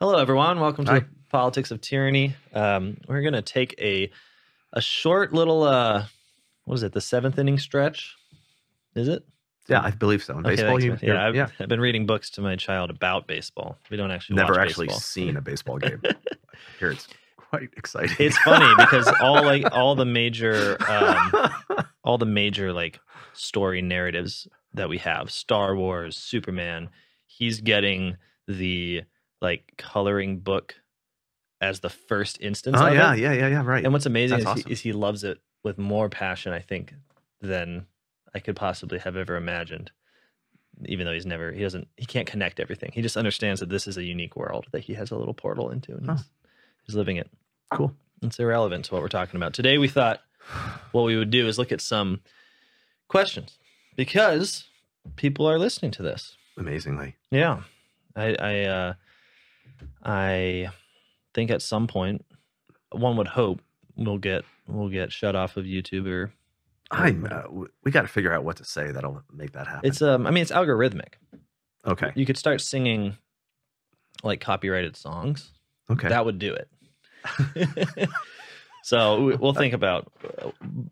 Hello, everyone. Welcome to Hi. Politics of Tyranny. Um, we're going to take a a short little uh, what is it? The seventh inning stretch. Is it? Yeah, I believe so. In Okay, baseball, you, yeah, I've, yeah. I've been reading books to my child about baseball. We don't actually Never actually baseball. seen a baseball game. Hear it's quite exciting. It's funny because all like all the major um, all the major like story narratives that we have star wars superman he's getting the like coloring book as the first instance oh of yeah, it yeah, yeah, yeah. Right. and what's amazing is, That's he, is he loves it with more passion i think than i could possibly have ever imagined even though he's never he doesn't he can't connect everything he just understands that this is a unique world that he has a little portal into and he's, he's living it cool. it's irrelevant to what we're talking about. Today, we thought what we would do is look at some questions because people are listening to this. Amazingly. Yeah, I, I, uh, I think at some point, one would hope we'll get we'll get shut off of YouTube or I'm. Uh, we got to figure out what to say that'll make that happen. it's um. I mean, it's algorithmic. okay. You could start singing like copyrighted songs. Okay. That would do it. so we- we'll think about.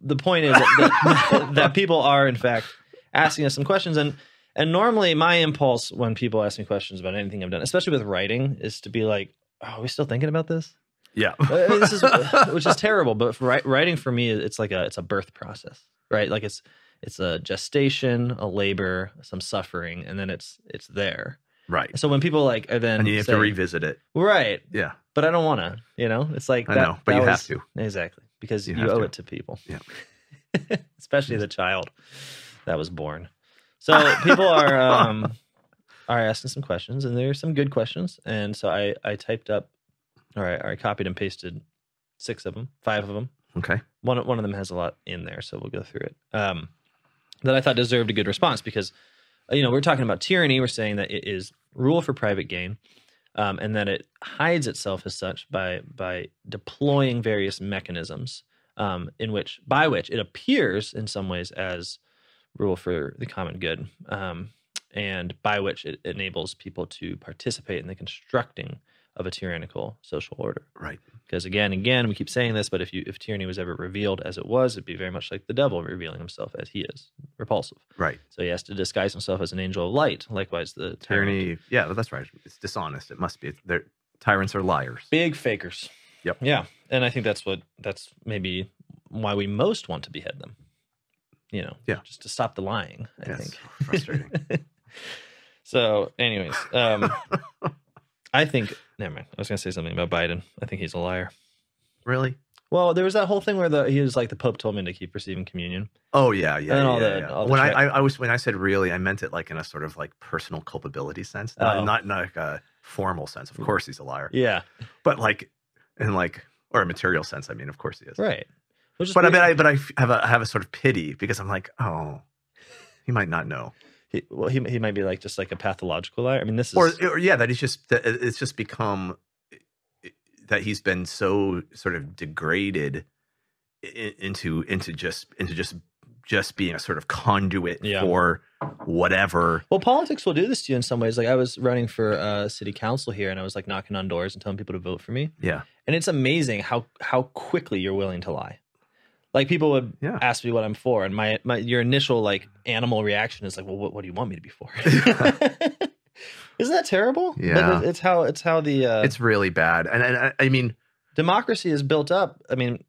The point is that, that people are in fact asking us some questions, and and normally my impulse when people ask me questions about anything I've done, especially with writing, is to be like, "Oh, are we still thinking about this?" yeah. Uh, this is which is terrible. But for writing for me, it's like a it's a birth process, right? Like it's it's a gestation, a labor, some suffering, and then it's it's there. right. So when people like are then And you have say- to revisit it. right, Yeah. but I don't want to. You know, it's like I know, but that you have to. exactly because You you, owe to. it to people. Yeah. especially the child that was born. So people are um, are asking some questions, and there are some good questions. And so I I typed up, or I, I copied and pasted six of them, five of them. Okay. One one of them has a lot in there, so we'll go through it. Um, that I thought deserved a good response because, uh, you know, we're talking about tyranny. We're saying that it is rule for private gain, um, and that it hides itself as such by by deploying various mechanisms um, in which by which it appears in some ways as rule for the common good, um, and by which it enables people to participate in the constructing of a tyrannical social order Right. because again again we keep saying this but if you if tyranny was ever revealed as it was it'd be very much like the devil revealing himself as he is repulsive Right. so he has to disguise himself as an angel of light likewise the tyrant. Tyranny. Yeah, that's right. It's dishonest. It must be. They're, tyrants are liars. big fakers Yep. yeah and i think that's what that's maybe why we most want to behead them you know Yeah. just to stop the lying i Yes. think Frustrating. so anyways um i think never mind i was gonna say something about biden i think he's a liar really? well there was that whole thing where the he was like the pope told me to keep receiving communion Oh yeah, yeah. And yeah, all yeah, the- yeah. all the when I, I I was when I said really, I meant it like in a sort of like personal culpability sense, not Oh. not, not like a formal sense. Of course, he's a liar, yeah but like in like or a material sense. I mean, of course he is. right But I weird. bet I but I f- have a I have a sort of pity because I'm like, oh, he might not know, He, well, he he might be like just like a pathological liar. I mean, this is or or yeah, that he's just that it's just become that he's been so sort of degraded into into just into just just being a sort of conduit Yeah. for whatever. well, politics will do this to you in some ways. Like I was running for uh, city council here, and I was like knocking on doors and telling people to vote for me. Yeah, And it's amazing how how quickly you're willing to lie. Like people would Yeah. ask me what I'm for, and my my your initial like animal reaction is like, well, what, what do you want me to be for? Isn't that terrible? Yeah. it- it's how it's how the uh, it's really bad, and, and I, I mean, democracy is built up. I mean,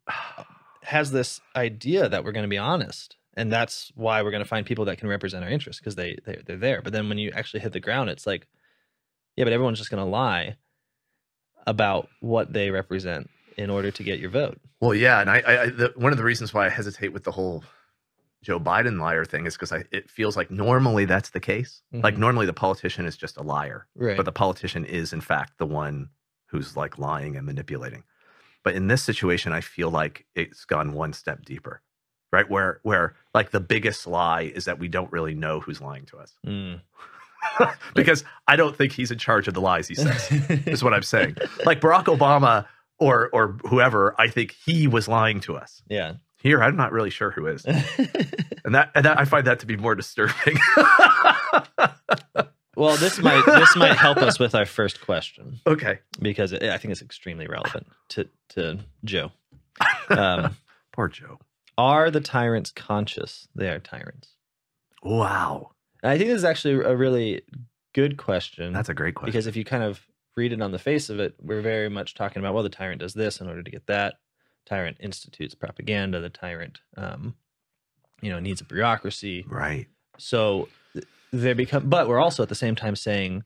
has this idea that we're going to be honest, and that's why we're going to find people that can represent our interests because they, they they're there. But then when you actually hit the ground, it's like, yeah, but everyone's just going to lie about what they represent in order to get your vote. well, yeah, and I, I, the, one of the reasons why I hesitate with the whole Joe Biden liar thing is because I it feels like normally that's the case. Like Mhm. normally the politician is just a liar, Right. but the politician is in fact the one who's like lying and manipulating. But in this situation, I feel like it's gone one step deeper, right? Where where like the biggest lie is that we don't really know who's lying to us, Mm. because I don't think he's in charge of the lies he says. is what I'm saying. Like Barack Obama or or whoever, I think he was lying to us. yeah. Here, I'm not really sure who is, and that and that I find that to be more disturbing. Well, this might this might help us with our first question Okay. because it, I think it's extremely relevant to to Joe. Um, Poor Joe. are the tyrants conscious? They are tyrants. Wow. I think this is actually a really good question. That's a great question. because if you kind of read it on the face of it, we're very much talking about well, the tyrant does this in order to get that. Tyrant institutes propaganda. The tyrant, um, you know, needs a bureaucracy. right. So th- they become, but we're also at the same time saying,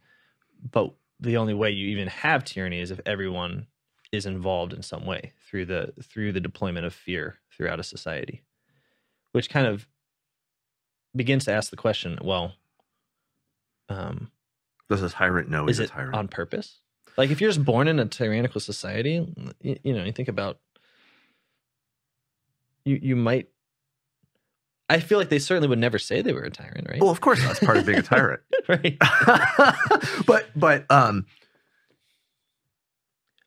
but the only way you even have tyranny is if everyone is involved in some way through the through the deployment of fear throughout a society, which kind of begins to ask the question: Well, um, Does a tyrant know is he's a it tyrant? on purpose? Like if you're just born in a tyrannical society, you, you know, you think about you you might. I feel like they certainly would never say they were a tyrant, right? well, of course, that's part of being a tyrant. right. but but um,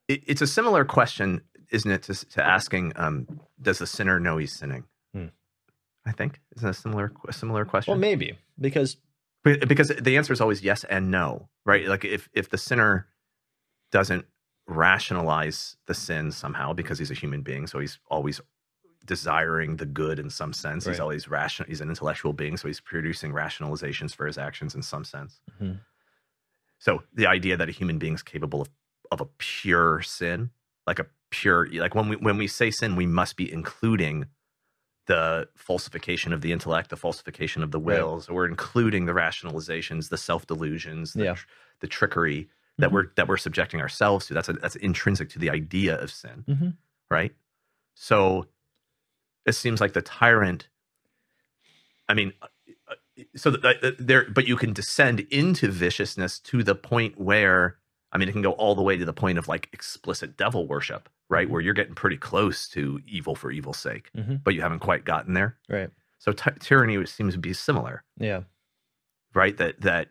it, it's a similar question, isn't it, to, to asking, um, does the sinner know he's sinning? Hmm. I think isn't that a similar a similar question? Well, maybe because Be- because the answer is always yes and no, right? Like if if the sinner doesn't rationalize the sin somehow because he's a human being, so he's always desiring the good in some sense. He's always rational. He's an intellectual being, so he's producing rationalizations for his actions in some sense. Mhm. So the idea that a human being is capable of of a pure sin, like a pure, like when we when we say sin, we must be including the falsification of the intellect, the falsification of the right. so we're including the rationalizations, the self delusions, the, Yeah. tr- the trickery that Mhm. we're that we're subjecting ourselves to. That's a, that's intrinsic to the idea of sin, Mhm. right? So it seems like the tyrant. I mean, uh, uh, so th- uh, there, but you can descend into viciousness to the point where I mean, it can go all the way to the point of like explicit devil worship, right? Mhm. Where you're getting pretty close to evil for evil's sake, Mhm. but you haven't quite gotten there. right, So ty- tyranny seems to be similar, yeah, right? That that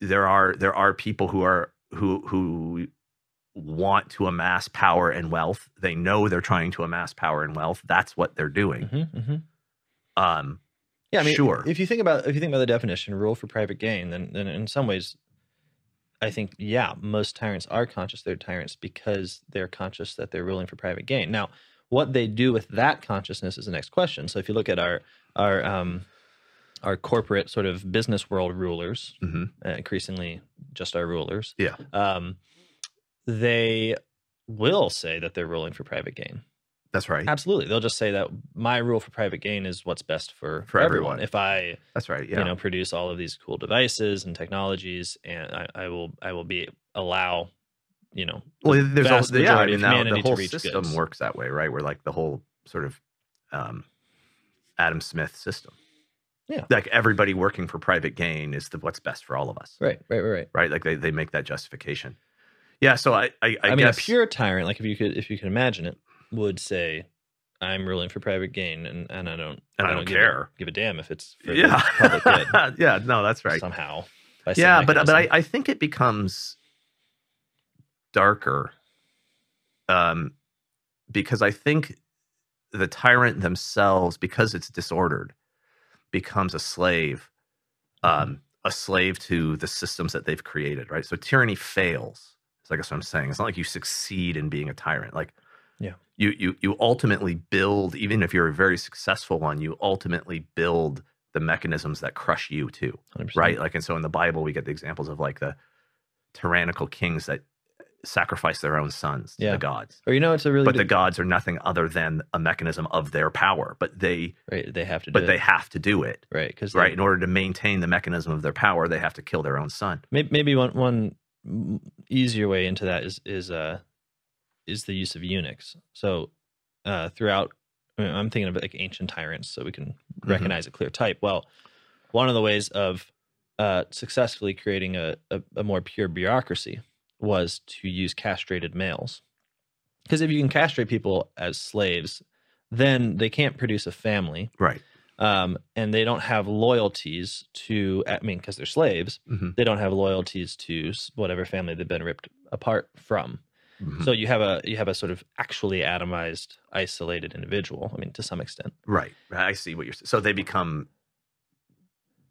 there are there are people who are who who want to amass power and wealth. They know they're trying to amass power and wealth. That's what they're doing. Mhm, mhm. Um, yeah. I mean, Sure. If you think about if you think about the definition, rule for private gain, then then in some ways, I think yeah, most tyrants are conscious they're tyrants because they're conscious that they're ruling for private gain. Now, what they do with that consciousness is the next question. So if you look at our our um, our corporate sort of business world rulers, mhm. uh, increasingly just our rulers, Yeah. um, they will say that they're ruling for private gain. That's right. Absolutely, they'll just say that my rule for private gain is what's best for For everyone. everyone. If I That's right. Yeah. you know produce all of these cool devices and technologies, and I, I will I will be allow you know the well, there's also yeah. I mean, now the whole system goods. works that way, right? Where like the whole sort of um, Adam Smith system. Yeah. Like everybody working for private gain is the what's best for all of us, Right, right, right, right. right? Like they, they make that justification. Yeah. So I I, I, I, mean, guess a pure tyrant, like if you could if you could imagine it, would say, "I'm ruling for private gain, and, and I don't And I don't give a- care. give a damn if it's for yeah public good yeah no that's right somehow." yeah but but. I, I think it becomes darker um because i think the tyrant themselves because it's disordered becomes a slave um a slave to the systems that they've created right so tyranny fails so i guess what i'm saying it's not like you succeed in being a tyrant like Yeah. you you you ultimately build even if you're a very successful one you ultimately build the mechanisms that crush you too 100%. right? Like, and so in the Bible, we get the examples of like the tyrannical kings that sacrifice their own sons to Yeah. the gods. Or you know, it's a really But the gods are nothing other than a mechanism of their power. But they, right. They have to, do but they it, have to do it, right because right? In order to maintain the mechanism of their power, they have to kill their own son. Maybe, maybe one one easier way into that is is uh is the use of eunuchs. So uh, throughout, I mean, I'm thinking of like ancient tyrants, so we can Mhm. recognize a clear type. Well, one of the ways of uh, successfully creating a, a, a more pure bureaucracy was to use castrated males. Because if you can castrate people as slaves, then they can't produce a family, Right. um, and they don't have loyalties to. I mean, because they're slaves, Mhm. they don't have loyalties to whatever family they've been ripped apart from. Mhm. So you have a you have a sort of actually atomized, isolated individual. I mean, to some extent. right. I see what you're saying. So they become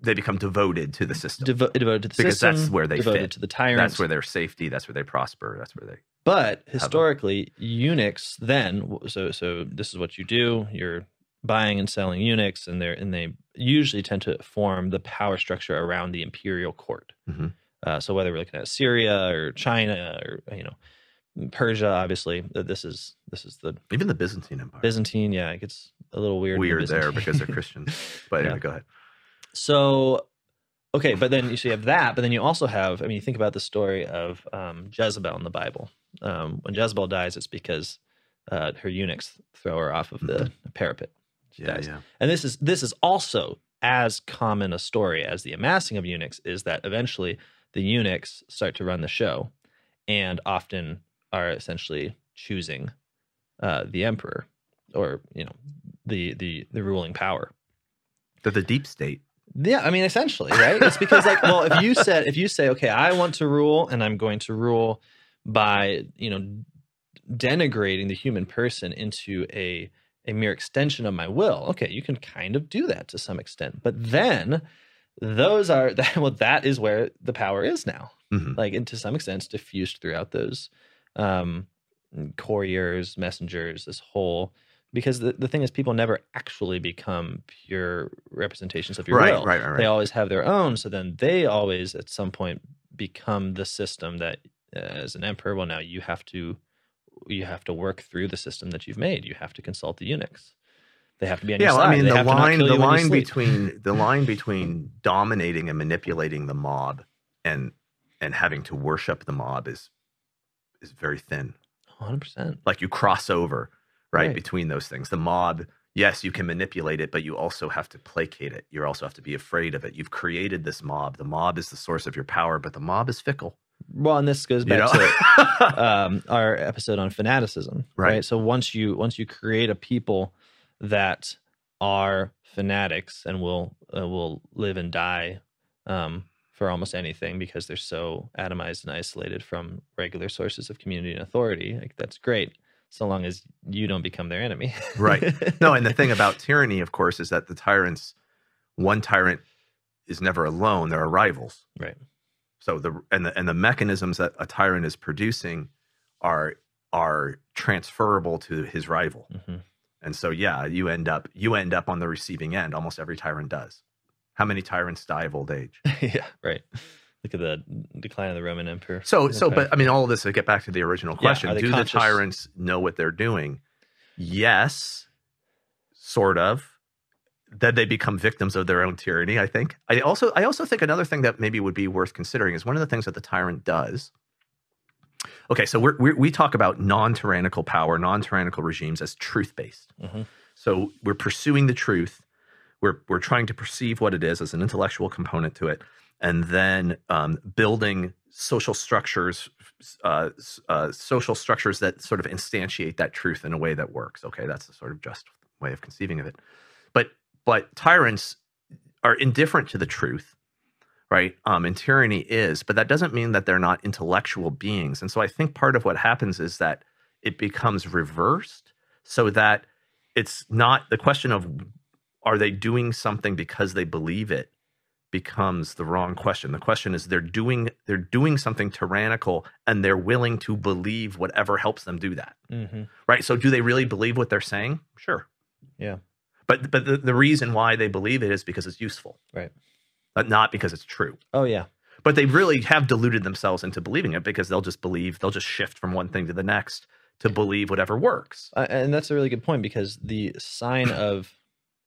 they become devoted to the system. Devo- devoted to the Because system. Because that's where they devoted fit. to the tyrant. that's where their safety. That's where they prosper. That's where they. But historically, eunuchs then so so this is what you do. You're buying and selling eunuchs, and they're and they usually tend to form the power structure around the imperial court. Mhm. Uh, so whether we're looking at Syria or China or you know Persia, obviously uh, this is this is the Even the Byzantine Empire. Byzantine. Yeah, it gets a little weird. Weird there because they're Christians. But Yeah. anyway, go ahead. So, okay, but then you so you have that, but then you also have. I mean, you think about the story of um, Jezebel in the Bible. Um, when Jezebel dies, it's because uh, her eunuchs throw her off of the parapet. She Yeah, dies. yeah. And this is this is also as common a story as the amassing of eunuchs is that eventually the eunuchs start to run the show, and often are essentially choosing uh, the emperor or you know the the the ruling power. They're the deep state. Yeah, I mean, essentially, right? It's because, like, well, if you said, if you say, okay, I want to rule, and I'm going to rule by, you know, denigrating the human person into a a mere extension of my will. Okay, you can kind of do that to some extent, but then those are that. Well, that is where the power is now. Mhm. Like, and to some extent, it's diffused throughout those um, couriers, messengers, this whole. Because the, the thing is, people never actually become pure representations of your Right, will right, right, right. they always have their own so then they always at some point become the system that uh, as an emperor well now you have to you have to work through the system that you've made you have to consult the eunuchs they have to be on yeah, your well, side I mean They the have to not line the you when you line between the line between dominating and manipulating the mob and and having to worship the mob is is very thin. 100% Like you cross over right, Right. between those things. The mob, yes, you can manipulate it, but you also have to placate it. You also have to be afraid of it. You've created this mob. The mob is the source of your power, but the mob is fickle. well and this goes You back know? to um, our episode on fanaticism, Right. right. So once you once you create a people that are fanatics and will uh, will live and die um, for almost anything because they're so atomized and isolated from regular sources of community and authority, like that's great, so long as you don't become their enemy. Right. no, and the thing about tyranny, of course, is that the tyrants, one tyrant is never alone. There are rivals. right. So the and the and the mechanisms that a tyrant is producing are are transferable to his rival. hmm And so yeah, you end up you end up on the receiving end. Almost every tyrant does. How many tyrants die of old age? yeah. Right. Look at the decline of the Roman Empire. So so but I mean all of this to get back to the original question. they Do conscious? the tyrants know what they're doing? Yes, sort of. Then they become victims of their own tyranny, I think. I also I also think another thing that maybe would be worth considering is one of the things that the tyrant does. Okay, so we're, we're, we talk about non-tyrannical power, non-tyrannical regimes as truth-based. Mhm. So we're pursuing the truth. We're we're trying to perceive what it is as an intellectual component to it, and then um, building social structures, uh, uh, social structures that sort of instantiate that truth in a way that works. Okay, that's the sort of just way of conceiving of it. But but tyrants are indifferent to the truth, right? Um, and tyranny is, but that doesn't mean that they're not intellectual beings. And so I think part of what happens is that it becomes reversed, so that it's not the question of are they doing something because they believe it becomes the wrong question. The question is they're doing they're doing something tyrannical and they're willing to believe whatever helps them do that. hmm Right? So do they really believe what they're saying? Sure. Yeah. But but the, the reason why they believe it is because it's useful. Right. But not because it's true. Oh yeah. But they really have deluded themselves into believing it because they'll just believe, they'll just shift from one thing to the next to believe whatever works. Uh, and that's a really good point because the sign of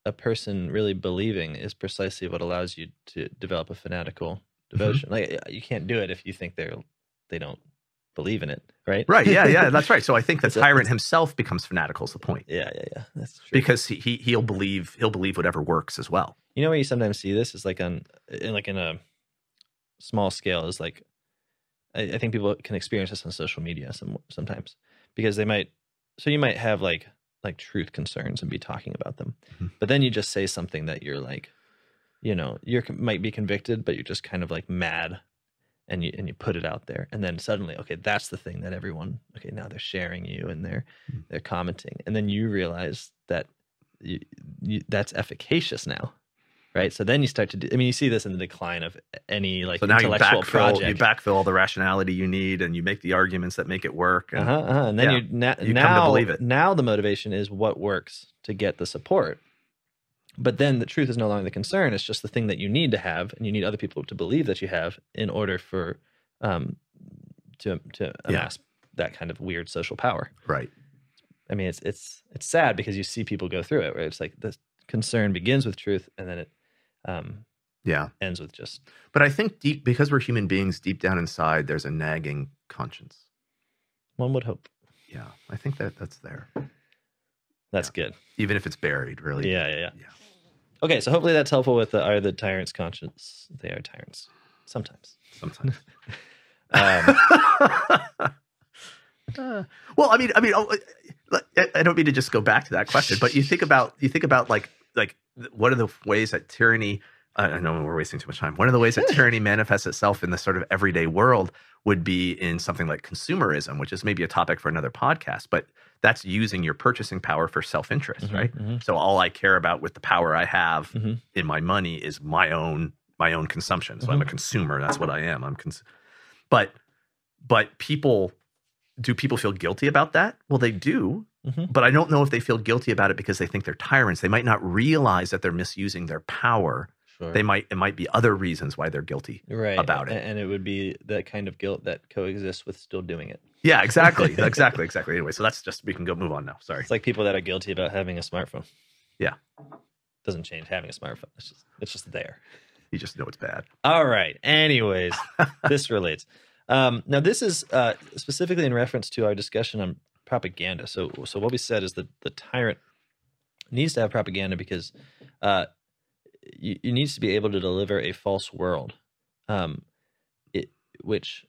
a person really believing is precisely what allows you to develop a fanatical devotion. Like uh, you can't do it if you think they're they don't believe in it, right? Right. Yeah, yeah, that's right. So I think the It's tyrant himself becomes fanatical is the point. yeah, yeah, yeah. That's true. Because he, he he'll believe he'll believe whatever works as well. you know where you sometimes see this is like on in like in a small scale is like I, I think people can experience this on social media some sometimes because they might so you might have like like truth concerns and be talking about them Mhm. but then you just say something that you're like you know you're might be convicted but you're just kind of like mad and you and you put it out there and then suddenly okay that's the thing that everyone okay now they're sharing you and they're Mm. they're commenting and then you realize that you, you, that's efficacious now right? So then you start to. Do, I mean, you see this in the decline of any like So now you intellectual backfill, project. you backfill all the rationality you need, and you make the arguments that make it work. And Uh-huh, uh-huh. And then Yeah. you na- You come to now believe it. now the motivation is what works to get the support. But then the truth is no longer the concern. It's just the thing that you need to have, and you need other people to believe that you have in order for um to to Yeah. amass that kind of weird social power. Right. I mean, it's it's it's sad because you see people go through it Right. it's like the concern begins with truth and then it um Yeah. ends with just But I think deep because we're human beings, deep down inside, there's a nagging conscience. one would hope. Yeah. I think that that's there, That's good. even if it's buried. Really. Yeah, yeah, yeah. Yeah. Okay, so hopefully that's helpful with the are the tyrants conscious? They are tyrants. Sometimes. Sometimes. Um, Uh, well, I mean, I mean, oh, uh, I don't mean to just go back to that question, but you think about you think about like like what are the ways that tyranny? I know we're wasting too much time. One of the ways that tyranny manifests itself in the sort of everyday world would be in something like consumerism, which is maybe a topic for another podcast. But that's using your purchasing power for self interest, mhm, right? mhm. So all I care about with the power I have Mhm. in my money is my own my own consumption. So I'm a Mhm. consumer. That's what I am. I'm cons- but but people do people feel guilty about that? Well, they do. Mhm. But I don't know if they feel guilty about it because they think they're tyrants. They might not realize that they're misusing their power. Sure. They might it might be other reasons why they're guilty. right about it. and it would be that kind of guilt that coexists with still doing it. Yeah, exactly. exactly, exactly. Anyway, so that's just we can go move on now. Sorry. It's like people that are guilty about having a smartphone. Yeah. Doesn't change having a smartphone. It's just it's just there. You just know it's bad. All right. Anyways, this relates. Um, now, this is uh, specifically in reference to our discussion on propaganda. So, so what we said is that the tyrant needs to have propaganda because uh, he, he needs to be able to deliver a false world, um, it, which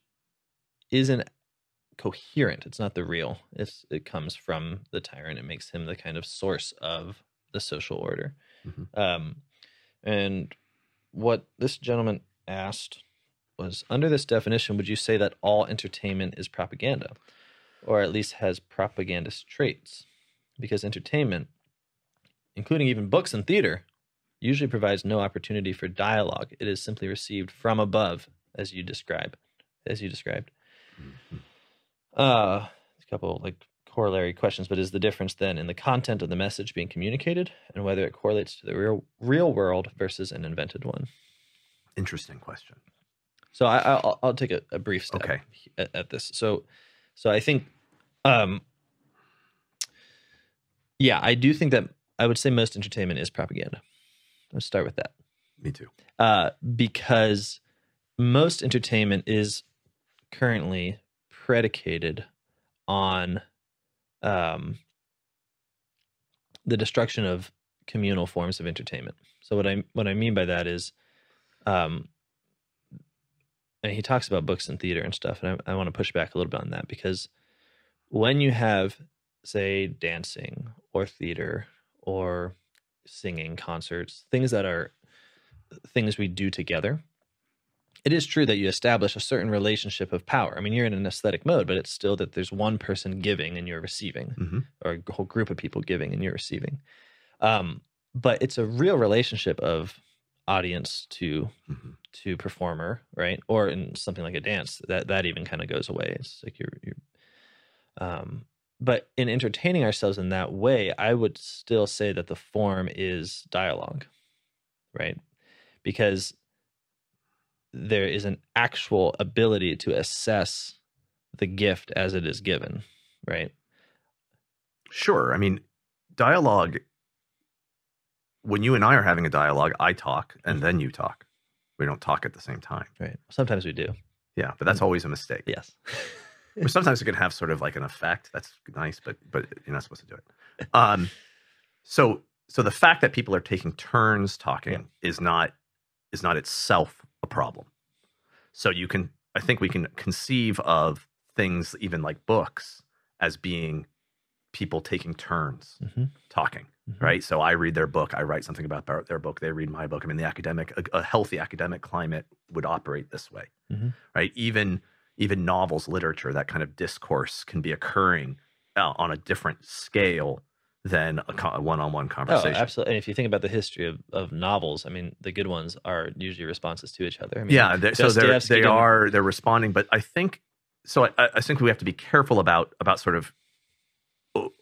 isn't coherent. It's not the real. It's, it comes from the tyrant. It makes him the kind of source of the social order. Mhm. Um, and what this gentleman asked was under this definition, would you say that all entertainment is propaganda, or at least has propagandist traits? Because entertainment, including even books and theater, usually provides no opportunity for dialogue. It is simply received from above, as you describe, as you described. Mhm. Uh, a couple like corollary questions, but is the difference then in the content of the message being communicated and whether it correlates to the real real world versus an invented one? Interesting question. So I, I'll, I'll take a, a brief step Okay. at, at this. So, so I think, um, yeah, I do think that I would say most entertainment is propaganda. Let's start with that, Me too. uh, because most entertainment is currently predicated on um, the destruction of communal forms of entertainment. So what I what I mean by that is, um, and he talks about books and theater and stuff, and I, I want to push back a little bit on that because when you have, say, dancing or theater or singing, concerts, things that are things we do together, it is true that you establish a certain relationship of power. I mean, you're in an aesthetic mode, but it's still that there's one person giving and you're receiving, Mhm. or a whole group of people giving and you're receiving. Um, but it's a real relationship of audience to Mhm. to performer, right? Or in something like a dance, that that even kind of goes away. It's like you're, you're um, but in entertaining ourselves in that way, I would still say that the form is dialogue, right? Because there is an actual ability to assess the gift as it is given, right? Sure. I mean, dialogue. When you and I are having a dialogue, I talk and then you talk. We don't talk at the same time. Right. Sometimes we do. Yeah, but that's always a mistake. Yes. Sometimes it can have sort of like an effect. That's nice, but but you're not supposed to do it. Um, so so the fact that people are taking turns talking Yeah. is not is not itself a problem. So you can I think we can conceive of things even like books as being people taking turns Mhm. talking Mhm. right so i read their book i write something about their, book they read my book i mean the academic a, a healthy academic climate would operate this way Mhm. right even even novels literature that kind of discourse can be occurring uh, on a different scale than a, one-on-one conversation. Oh, absolutely. And if you think about the history of, of novels, I mean, the good ones are usually responses to each other. I mean, yeah, they're, so they're, they are they're responding, but I think so. I, I think we have to be careful about about sort of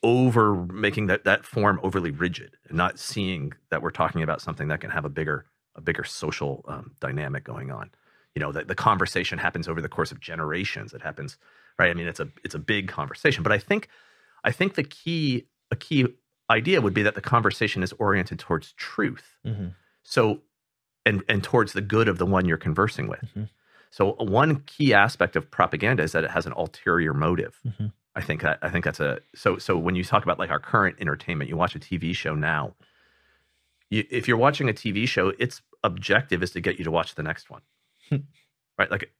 over making that that form overly rigid and not seeing that we're talking about something that can have a bigger a bigger social um, dynamic going on. You know, that the conversation happens over the course of generations. It happens, right? I mean, it's a it's a big conversation, but I think I think the key a key idea would be that the conversation is oriented towards truth. Mhm. So, and and towards the good of the one you're conversing with. Mhm. So, one key aspect of propaganda is that it has an ulterior motive. Mhm. I think that I think that's a so so when you talk about like our current entertainment, you watch a TV show now. You, if you're watching a TV show, its objective is to get you to watch the next one, Hmm. right? Like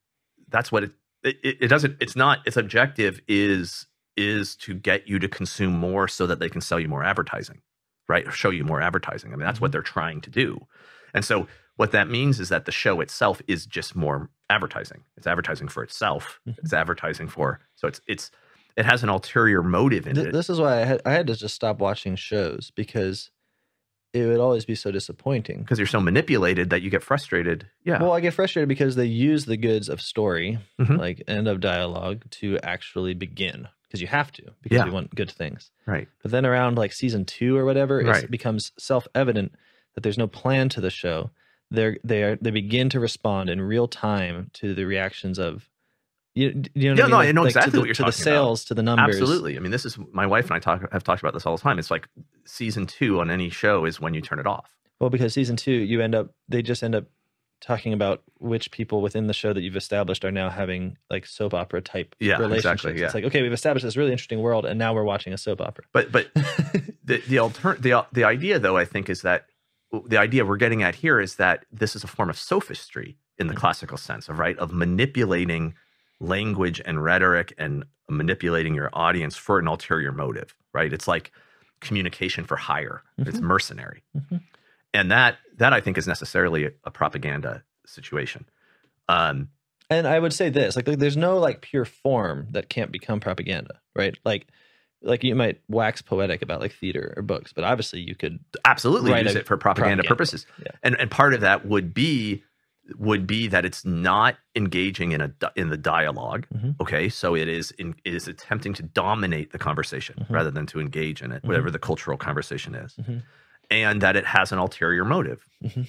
that's what it, it it doesn't. It's not. Its objective is is to get you to consume more so that they can sell you more advertising, right? Or show you more advertising. I mean, that's what they're trying to do. And so what that means is that the show itself is just more advertising. It's advertising for itself. Mhm. It's advertising for so it's it's it has an ulterior motive in Th- it. this is why I had, I had to just stop watching shows because it would always be so disappointing. because you're so manipulated that you get frustrated. Yeah. Well, I get frustrated because they use the goods of story, Mhm. like end of dialogue, to actually begin because you have to because Yeah. we want good things. right. But then around like season two or whatever, Right. it becomes self evident that there's no plan to the show. They're they are they begin to respond in real time to the reactions of you. You know, Yeah, I mean? no, I know like exactly to the, what you're to the talking about. sales, to the numbers. Absolutely. I mean, this is my wife and I talk have talked about this all the time. It's like season two on any show is when you turn it off. Well, because season two, you end up they just end up talking about which people within the show that you've established are now having like soap opera type Yeah, relationships. exactly, yeah. It's like okay, we've established this really interesting world, and now we're watching a soap opera. But but the the alter- the the idea though I think is that the idea we're getting at here is that this is a form of sophistry in the Mhm. classical sense of right of manipulating language and rhetoric and manipulating your audience for an ulterior motive right it's like communication for hire it's Mhm. mercenary Mhm. and that that i think is necessarily a, a propaganda situation um And I would say this, like, like there's no like pure form that can't become propaganda, right? Like like you might wax poetic about like theater or books, but obviously you could absolutely use it for propaganda, propaganda. purposes Yeah. and and part of that would be would be that it's not engaging in a in the dialog Mhm. okay so it is in it is attempting to dominate the conversation Mhm. rather than to engage in it Mhm. whatever the cultural conversation is Mhm. and that it has an ulterior motive Mhm.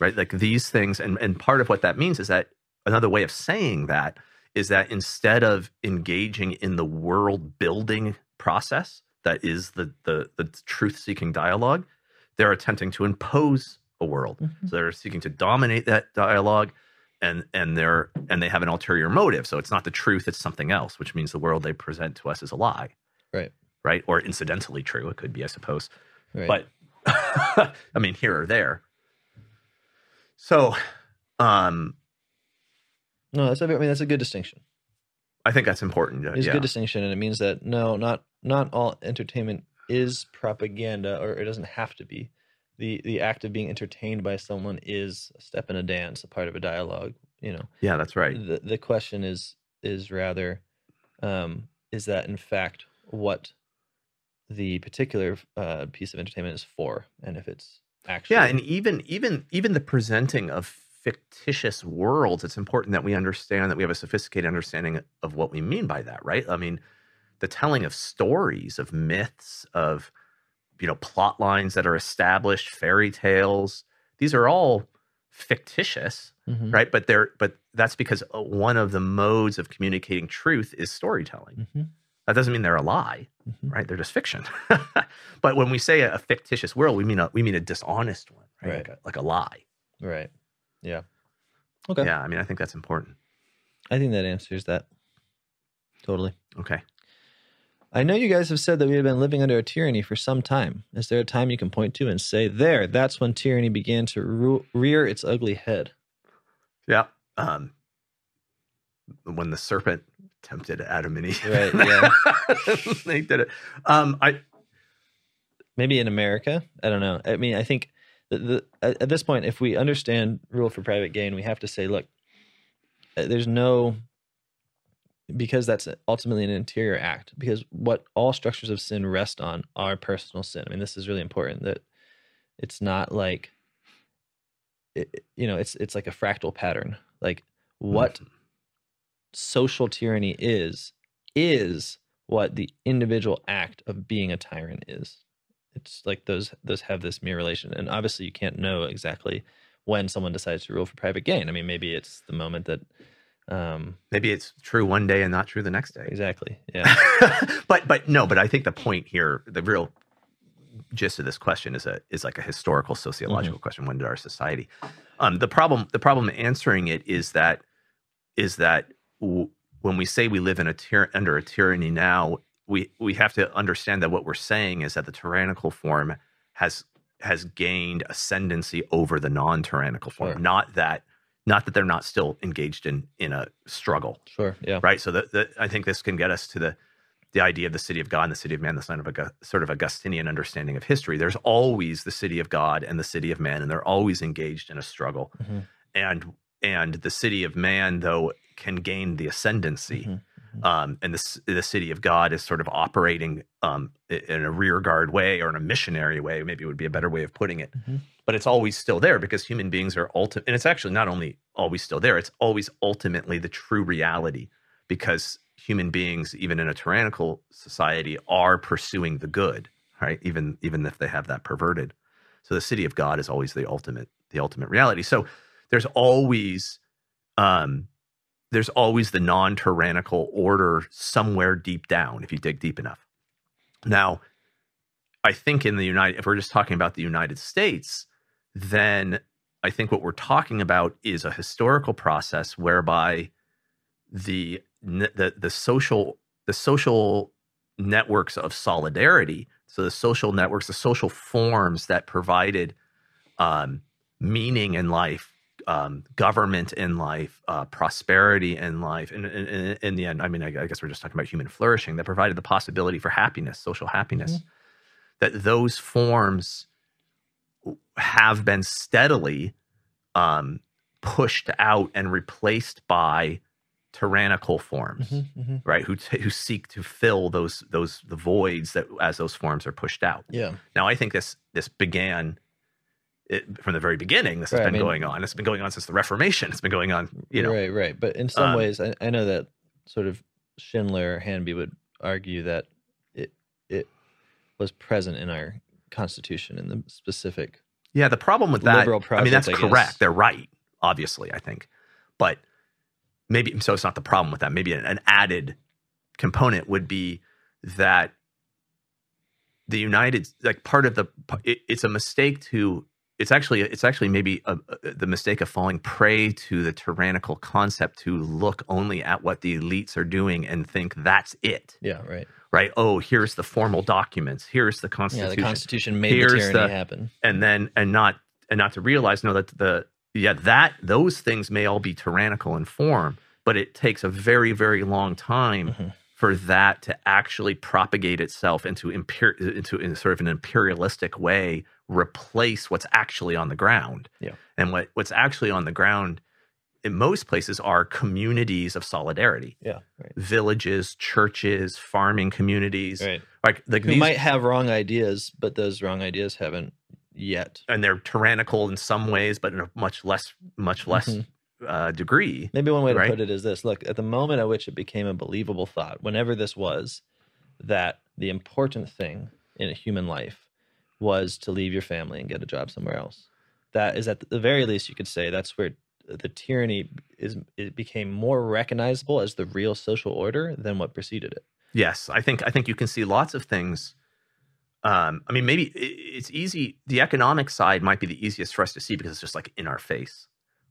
right like these things and and part of what that means is that another way of saying that is that instead of engaging in the world building process that is the the, the truth seeking dialogue they're attempting to impose a world Mhm. so they're seeking to dominate that dialogue and and they're and they have an ulterior motive so it's not the truth it's something else which means the world they present to us is a lie Right. right or incidentally true it could be i suppose right. but I mean, here or there. So, um, no, that's a, I mean that's a good distinction. I think that's important. It's a good distinction, and it means that no, not not all entertainment is propaganda, or it doesn't have to be. The The act of being entertained by someone is a step in a dance, a part of a dialogue. You know, yeah, that's right. the the question is is rather, um, is that in fact what the particular uh, piece of entertainment is for, and if it's actually Yeah, and even even even the presenting of fictitious worlds, it's important that we understand that we have a sophisticated understanding of what we mean by that, right? I mean, the telling of stories, of myths, of you know, plot lines that are established, fairy tales. These are all fictitious, Mhm, right? But they're but that's because uh, one of the modes of communicating truth is storytelling. mhm, That doesn't mean they're a lie, mhm. right? They're just fiction. but when we say a, a fictitious world, we mean a we mean a dishonest one, right? Right. Like, a, like a lie. right, yeah, okay. Yeah, I mean, I think that's important. I think that answers that totally. Okay. I know you guys have said that we have been living under a tyranny for some time. Is there a time you can point to and say, there, that's when tyranny began to rear its ugly head? Yeah. Um, when the serpent tempted Adam and Eve, Right, yeah. they did it. Um, I Maybe in America? I don't know. I mean, I think the, the, at, at this point, if we understand rule for private gain, we have to say, look, uh, there's no because that's ultimately an interior act because what all structures of sin rest on are personal sin. I mean this is really important that it's not like it, you know it's it's like a fractal pattern. Like what Mhm. social tyranny is is what the individual act of being a tyrant is. It's like those those have this mere relation and obviously you can't know exactly when someone decides to rule for private gain. I mean maybe it's the moment that um Maybe it's true one day and not true the next day. exactly yeah but but no, but I think the point here, the real gist of this question is a is like a historical sociological question. When did our society? Um, the problem the problem answering it is that is that w- when we say we live in a tyr- under a tyranny now, we we have to understand that what we're saying is that the tyrannical form has has gained ascendancy over the non-tyrannical form. Sure. Not that not that they're not still engaged in in a struggle sure yeah right? So that that- I think this can get us to the the idea of the city of God and the city of man, the sign of a sort of Augustinian understanding of history. There's always the city of God and the city of man, and they're always engaged in a struggle. Mhm. And and the city of man, though, can gain the ascendancy. Mhm. Um, and the, the city of God is sort of operating um, in a rearguard way or in a missionary way, maybe it would be a better way of putting it. Mhm. But it's always still there because human beings are ultimate. And it's actually not only always still there, it's always ultimately the true reality because human beings, even in a tyrannical society, are pursuing the good, right? Even even if they have that perverted. So the city of God is always the ultimate, the ultimate reality. So there's always um there's always the non-tyrannical order somewhere deep down if you dig deep enough. Now, I think in the United if we're just talking about the United States, then I think what we're talking about is a historical process whereby the the the social the social networks of solidarity so the social networks the social forms that provided um, meaning in life um, government in life uh, prosperity in life and in, the end i mean I, I guess we're just talking about human flourishing that provided the possibility for happiness social happiness that those forms have been steadily um, pushed out and replaced by tyrannical forms Mhm, mhm. right who t- who seek to fill those those the voids that as those forms are pushed out. Yeah. Now i think this this began it, from the very beginning this has Right, I been mean- going on it's been going on since the reformation it's been going on you know right right but in some um, ways I, I know that sort of schindler hanby would argue that it it was present in our constitution in the specific Yeah, the problem with that, liberal I mean, that's I correct. They're right, obviously, I think. But maybe, so it's not the problem with that. Maybe an, an added component would be that the United, like part of the, it, it's a mistake to, it's actually, it's actually maybe a, a- the mistake of falling prey to the tyrannical concept to look only at what the elites are doing and think that's it, yeah right right? Oh, here's the formal documents. Here's the Constitution. yeah the constitution made Here's the tyranny the- happen and then and not and not to realize no that the yeah that those things may all be tyrannical in form but it takes a very very long time Mhm. for that to actually propagate itself into into in sort of an imperialistic way replace what's actually on the ground Yeah. and what what's actually on the ground in most places are communities of solidarity yeah right villages churches farming communities right like like who these might have wrong ideas but those wrong ideas haven't yet and they're tyrannical in some ways, but in a much less, much less Mhm. uh, degree. Maybe one way to Right. put it is this look, at the moment at which it became a believable thought, whenever this was, that the important thing in a human life was to leave your family and get a job somewhere else. That is at the very least you could say that's where the tyranny is it became more recognizable as the real social order than what preceded it. Yes, I think I think you can see lots of things. Um, I mean, maybe it's easy. The economic side might be the easiest for us to see because it's just like in our face,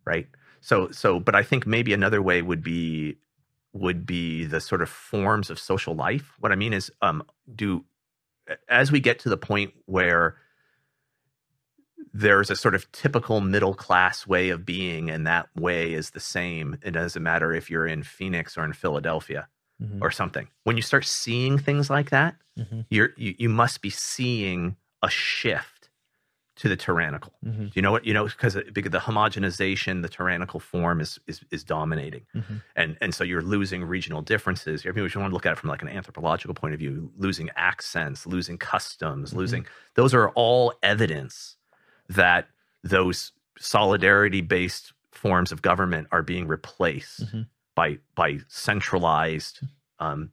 right? So, so, but I think maybe another way would be would be the sort of forms of social life. What I mean is, um, do as we get to the point where there's a sort of typical middle class way of being, and that way is the same. It doesn't matter if you're in Phoenix or in Philadelphia Mhm. or something. When you start seeing things like that, Mhm. you're you, you must be seeing a shift to the tyrannical. Mm-hmm. You know what you know? Because because the homogenization, the tyrannical form is is, is dominating, Mm-hmm. and and so you're losing regional differences. I mean, if you want to look at it from like an anthropological point of view, losing accents, losing customs, Mhm. losing those are all evidence that those solidarity based forms of government are being replaced Mhm. by by centralized um,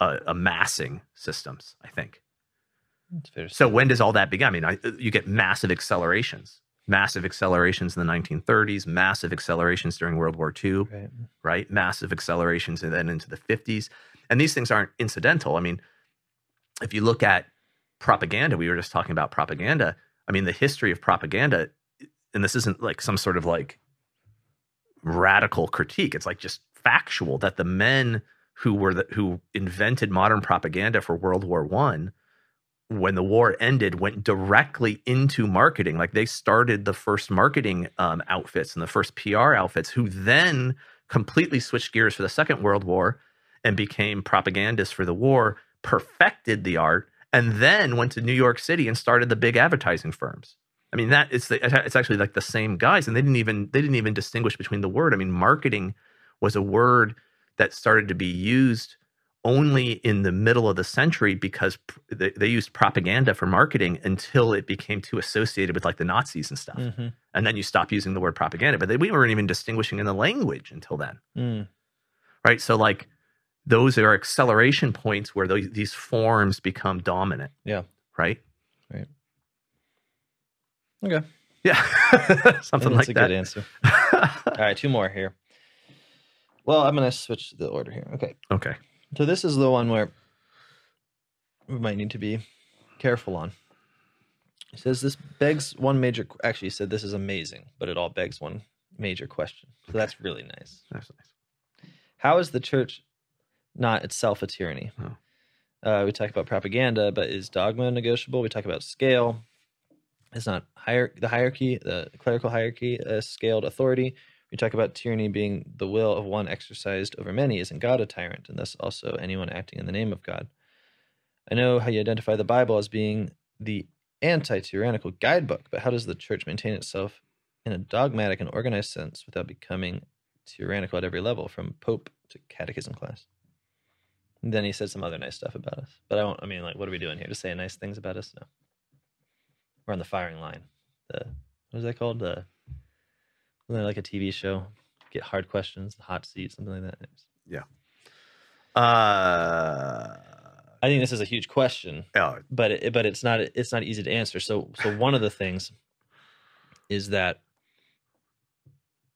uh, amassing systems. I think. That's fair to So when does all that begin? I mean, I, uh, you get massive accelerations, massive accelerations in the 1930s, massive accelerations during World War II, right. right? Massive accelerations and then into the 50s. And these things aren't incidental. I mean, if you look at propaganda, we were just talking about propaganda. I mean, the history of propaganda, and this isn't like some sort of like radical critique. It's like just factual that the men who were the, who invented modern propaganda for World War One, when the war ended, went directly into marketing. Like they started the first marketing um, outfits and the first PR outfits, who then completely switched gears for the Second World War and became propagandists for the war, perfected the art, and then went to New York City and started the big advertising firms. I mean, that it's the, it's actually like the same guys, and they didn't even they didn't even distinguish between the word. I mean, marketing was a word that started to be used only in the middle of the century because pr- they, they used propaganda for marketing until it became too associated with like the Nazis and stuff, Mhm. and then you stop using the word propaganda. But they, we weren't even distinguishing in the language until then Mm. right? So like those are acceleration points where those, these forms become dominant. Yeah. Right. Right. Okay. Yeah. Something like that's a that. good answer. All right, two more here. Well, I'm going to switch the order here. Okay. okay. So this is the one where we might need to be careful on. It says this begs one major. Actually, he said this is amazing, but it all begs one major question. So that's really nice. That's nice. How is the church not itself a tyranny? Oh. Uh, we talk about propaganda, but is dogma negotiable? We talk about scale. It's not hier- the hierarchy, the clerical hierarchy, a scaled authority. We talk about tyranny being the will of one exercised over many. Isn't God a tyrant, and thus also anyone acting in the name of God? I know how you identify the Bible as being the anti-tyrannical guidebook, but how does the church maintain itself in a dogmatic and organized sense without becoming tyrannical at every level, from pope to catechism class? And then he said some other nice stuff about us, but I won't. I mean, like, what are we doing here? Just saying nice things about us? No, we're on the firing line. The what is that called? The wasn't there like a TV show? Get hard questions, the hot seat, something like that. Yeah. Uh, I think this is a huge question, yeah, but it, but it's not it's not easy to answer. So so one of the things is that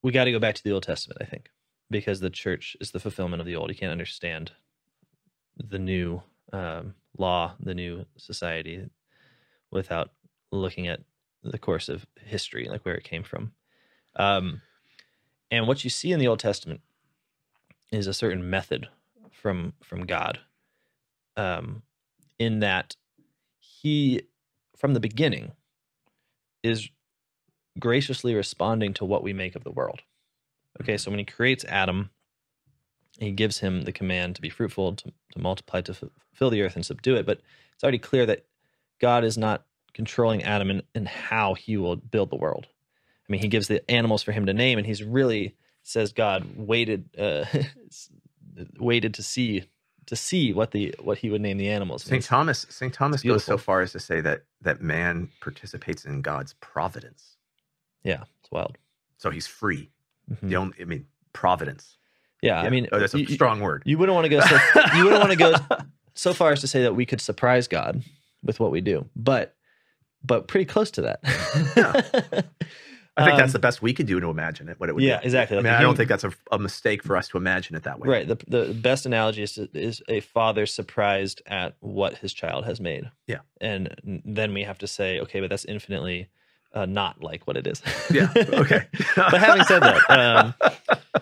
we got to go back to the Old Testament, I think, because the church is the fulfillment of the old. You can't understand the new um, law, the new society, without looking at the course of history, like where it came from. Um, and what you see in the Old Testament is a certain method from from God, um, in that He, from the beginning, is graciously responding to what we make of the world. Okay, so when He creates Adam, He gives him the command to be fruitful, to, to multiply, to f- fill the earth and subdue it. But it's already clear that God is not controlling Adam and, in how He will build the world. I mean, He gives the animals for him to name, and He's really says God waited uh, waited to see to see what the what He would name the animals. St. Thomas. St. Thomas goes so far as to say that that man participates in God's providence, Yeah, it's wild. so he's free. Mhm. The only, I mean, providence. Yeah, I mean, oh, that's a you- strong word. You wouldn't want to go so you wouldn't want to go so far as to say that we could surprise God with what we do, but but pretty close to that. I think that's Um, the best we could do to imagine it. What it would. Be. Yeah, be. exactly. I Like mean, I don't think that's a, a mistake for us to imagine it that way. right. The the best analogy is is a father surprised at what his child has made. Yeah. and then we have to say, okay, but that's infinitely uh, not like what it is. Yeah. Okay. but having said that, um,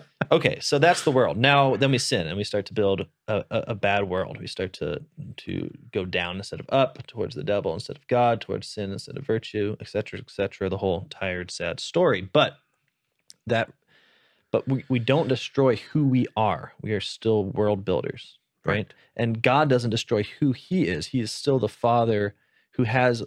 okay, so that's the world. Now, then we sin and we start to build a, a, a bad world. We start to to go down instead of up, towards the devil instead of God, towards sin instead of virtue, etc., etc. The whole tired, sad story. But that, but we, we don't destroy who we are. We are still world builders, right? Right. And God doesn't destroy who He is. He is still the Father who has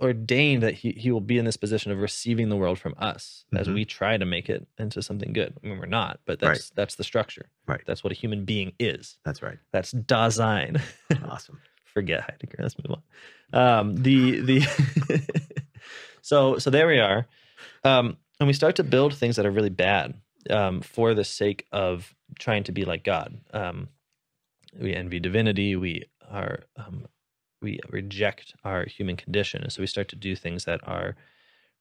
ordained that he, he will be in this position of receiving the world from us as Mhm. we try to make it into something good. I mean, we're not, but that's that's the structure. Right. That's what a human being is. That's right. That's Dasein. Awesome. Forget Heidegger. Let's move on. Um, the the so so there we are, um, and we start to build things that are really bad um, for the sake of trying to be like God. Um, we envy divinity. We are um, we reject our human condition, and so we start to do things that are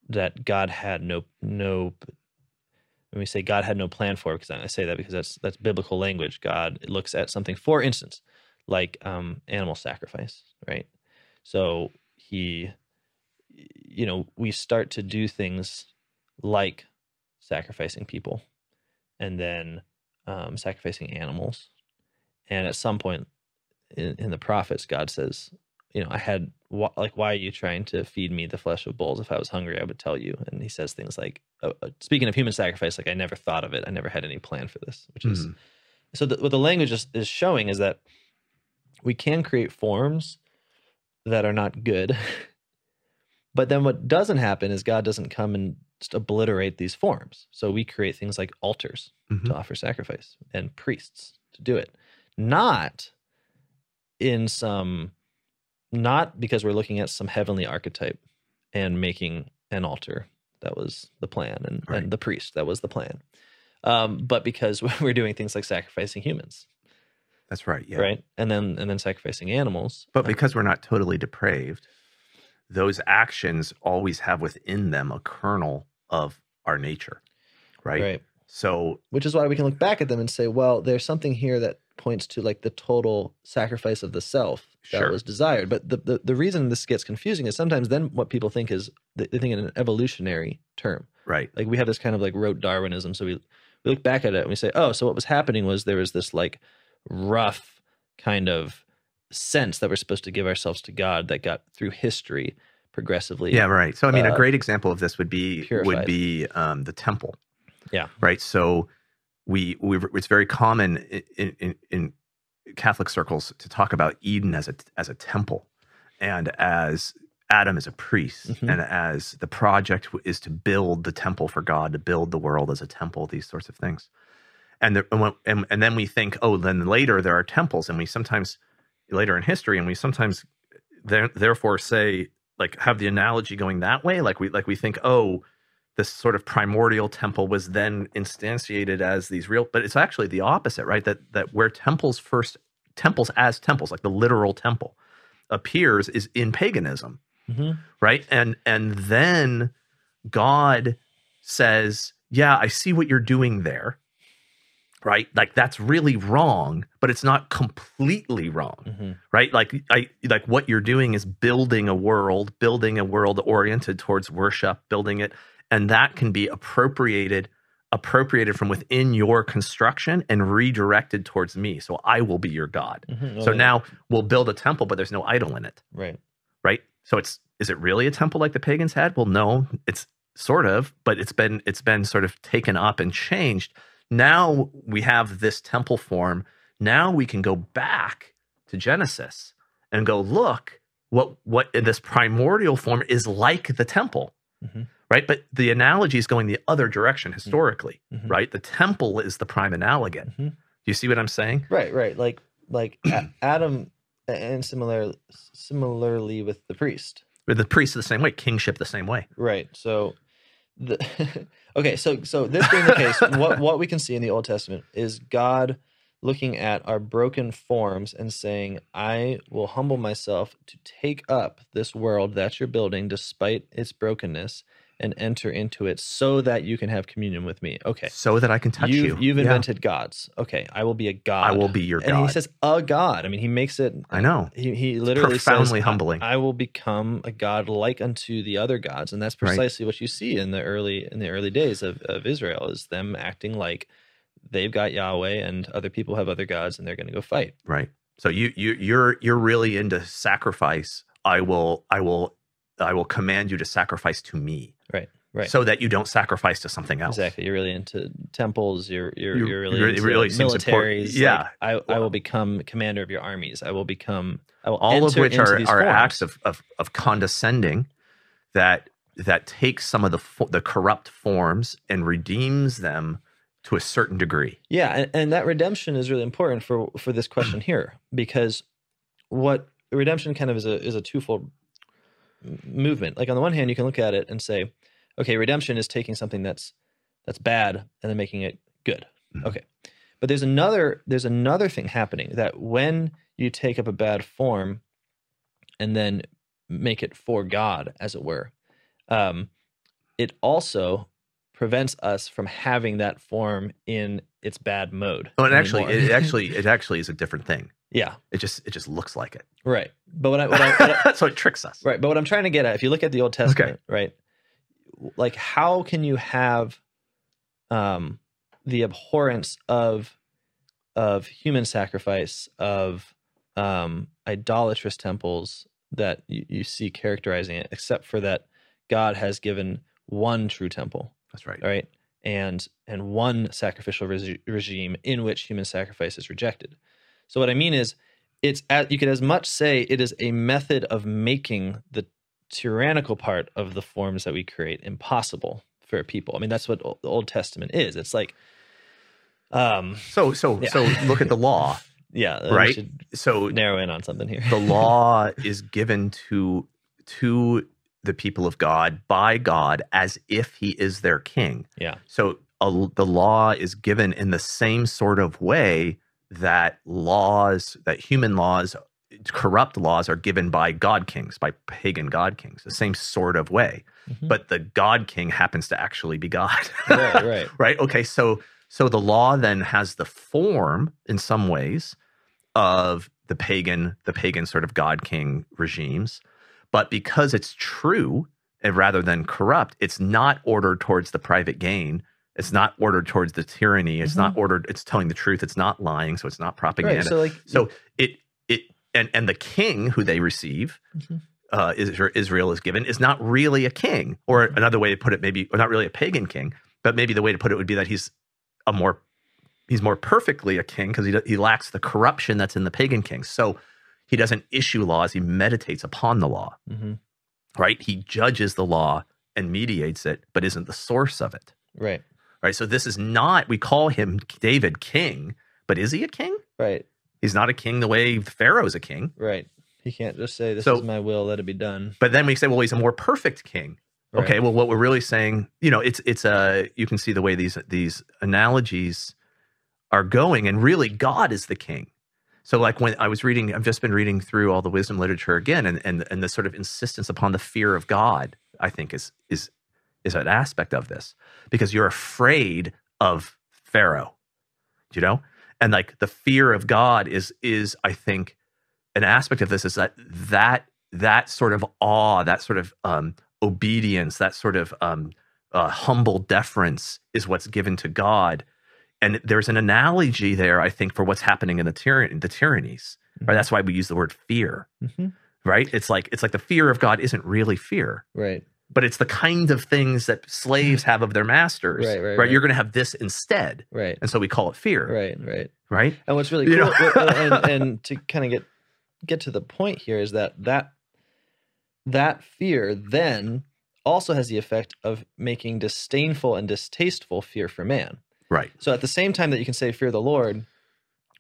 that God had no no. When we say God had no plan for, because I say that because that's that's biblical language. God looks at something, for instance, like um, animal sacrifice, right? So he, you know, we start to do things like sacrificing people, and then um, sacrificing animals, and at some point in, in the prophets, God says, you know, I had like, why are you trying to feed me the flesh of bulls? If I was hungry, I would tell you. And he says things like, uh, uh, speaking of human sacrifice, like I never thought of it. I never had any plan for this, which is Mhm. so the, what the language is, is showing is that we can create forms that are not good but then what doesn't happen is god doesn't come and just obliterate these forms so we create things like altars Mhm. to offer sacrifice and priests to do it not in some not because we're looking at some heavenly archetype and making an altar that was the plan and, Right. and the priest that was the plan um, but because we're doing things like sacrificing humans That's right. Yeah. right and then and then sacrificing animals But because we're not totally depraved, those actions always have within them a kernel of our nature. Right. right So which is why we can look back at them and say well there's something here that points to like the total sacrifice of the self that Sure. was desired but the, the the reason this gets confusing is sometimes then what people think is they think in an evolutionary term right. like we have this kind of like rote darwinism so we we look back at it and we say oh so what was happening was there was this like rough kind of sense that we're supposed to give ourselves to god that got through history progressively Yeah, right. So I mean, uh, a great example of this would be would be um, the temple. Yeah. Right. So we we it's very common in, in in Catholic circles to talk about Eden as a as a temple, and as Adam as a priest, Mhm. and as the project is to build the temple for God, to build the world as a temple. These sorts of things, and the, and, and and then we think, oh, then later there are temples, and we sometimes later in history, and we sometimes there, therefore say like have the analogy going that way like we like we think oh this sort of primordial temple was then instantiated as these real but it's actually the opposite right that that where temples first temples as temples like the literal temple appears is in paganism Mhm. right and and then god says yeah i see what you're doing there right like that's really wrong but it's not completely wrong Mhm. right like i like what you're doing is building a world building a world oriented towards worship building it and that can be appropriated appropriated from within your construction and redirected towards me. So i will be your god. Mhm. so Oh, yeah. now we'll build a temple but there's no idol in it. Right. Right? So it's is it really a temple like the pagans had? Well no it's sort of but it's been it's been sort of taken up and changed. Now we have this temple form. Now we can go back to genesis and go look what what this primordial form is like the temple. Mhm. Right but the analogy is going the other direction historically Mhm. right the temple is the prime analogate Mhm. do you see what i'm saying Right, right. Like like Adam and similar similarly with the priest. But the priest the same way kingship the same way Right. So the Okay, so so this being the case, what what we can see in the Old Testament is God looking at our broken forms and saying, "I will humble myself to take up this world that you're building despite its brokenness and enter into it so that you can have communion with me." Okay. so that i can touch you've, you You've Yeah. invented gods. Okay, I will be a god. i will be your and god he says a god. I mean, he makes it. i know He, he literally profoundly says, humbling. I, I will become a god like unto the other gods, and that's Right. precisely what you see in the early in the early days of, of Israel is them acting like they've got Yahweh and other people have other gods, and they're going to go fight. right so you you you're you're really into sacrifice i will i will i will command you to sacrifice to me Right. Right. so that you don't sacrifice to something else. Exactly. You're really into temples. You're you're, You- you're really into really militaries. Yeah. Like, I, I will become commander of your armies. I will become. I will All of which are, are forms. acts of, of of condescending that that takes some of the the corrupt forms and redeems them to a certain degree. Yeah, and, and that redemption is really important for for this question here because what redemption kind of is a is a twofold movement. Like on the one hand, you can look at it and say, okay, redemption is taking something that's that's bad and then making it good. Mhm. Okay, but there's another there's another thing happening that when you take up a bad form and then make it for God, as it were, um, it also prevents us from having that form in its bad mode. Oh, and actually, it actually it actually is a different thing. yeah, It just it just looks like it. right. But what I, what I, what I so it tricks us. right, but what I'm trying to get at, if you look at the Old Testament, right, like how can you have um, the abhorrence of of human sacrifice of um, idolatrous temples that you, you see characterizing it, except for that God has given one true temple, That's right. right, and and one sacrificial regi- regime in which human sacrifice is rejected. So what I mean is, it's at, you could as much say it is a method of making the tyrannical part of the forms that we create impossible for people. I mean, that's what o- the Old Testament is. It's like, um, So so Yeah. so look at the law. yeah, Right. So narrow in on something here. the law is given to to the people of God by God as if he is their king. Yeah. So a, the law is given in the same sort of way that laws that human laws corrupt laws are given by god kings by pagan god kings the same sort of way. Mhm. but the god king happens to actually be god. Right, right, right? Okay so so the law then has the form in some ways of the pagan the pagan sort of god king regimes. But because it's true and rather than corrupt it's not ordered towards the private gain. It's not ordered towards the tyranny. It's not ordered it's telling the truth. It's not lying so it's not propaganda. right. So like, so it and and the king who they receive, Mhm. uh, Israel, Israel is given is not really a king, or another way to put it, maybe or not really a pagan king, but maybe the way to put it would be that he's a more he's more perfectly a king because he he lacks the corruption that's in the pagan kings. So he doesn't issue laws; he meditates upon the law. Mhm. Right? He judges the law and mediates it, but isn't the source of it. right, Right? So this is not we call him David king, but is he a king? right, He's not a king the way Pharaoh's a king. right. He can't just say, "This So- is my will, let it be done." But then we say, well, he's a more perfect king. Right. Okay, well, what we're really saying, you know, it's it's a you can see the way these these analogies are going, and really, God is the king. So, like when I was reading, I've just been reading through all the wisdom literature again, and and and the sort of insistence upon the fear of God, I think is is is an aspect of this because you're afraid of Pharaoh, you know, and like the fear of God is is I think an aspect of this is that that that sort of awe, that sort of um, obedience, that sort of um, uh, humble deference is what's given to God. And there's an analogy there, I think, for what's happening in the tyranny, in the tyrannies. Right? Mhm. That's why we use the word fear. Mhm. Right? It's like it's like the fear of God isn't really fear, Right, but it's the kind of things that slaves have of their masters. Right, right, right. You're going to have this instead, right, and so we call it fear. right, right. Right? And what's really You cool, know? w- w- and, and to kind of get get to the point here is that that that fear then also has the effect of making disdainful and distasteful fear for man. Right. So at the same time that you can say fear the Lord,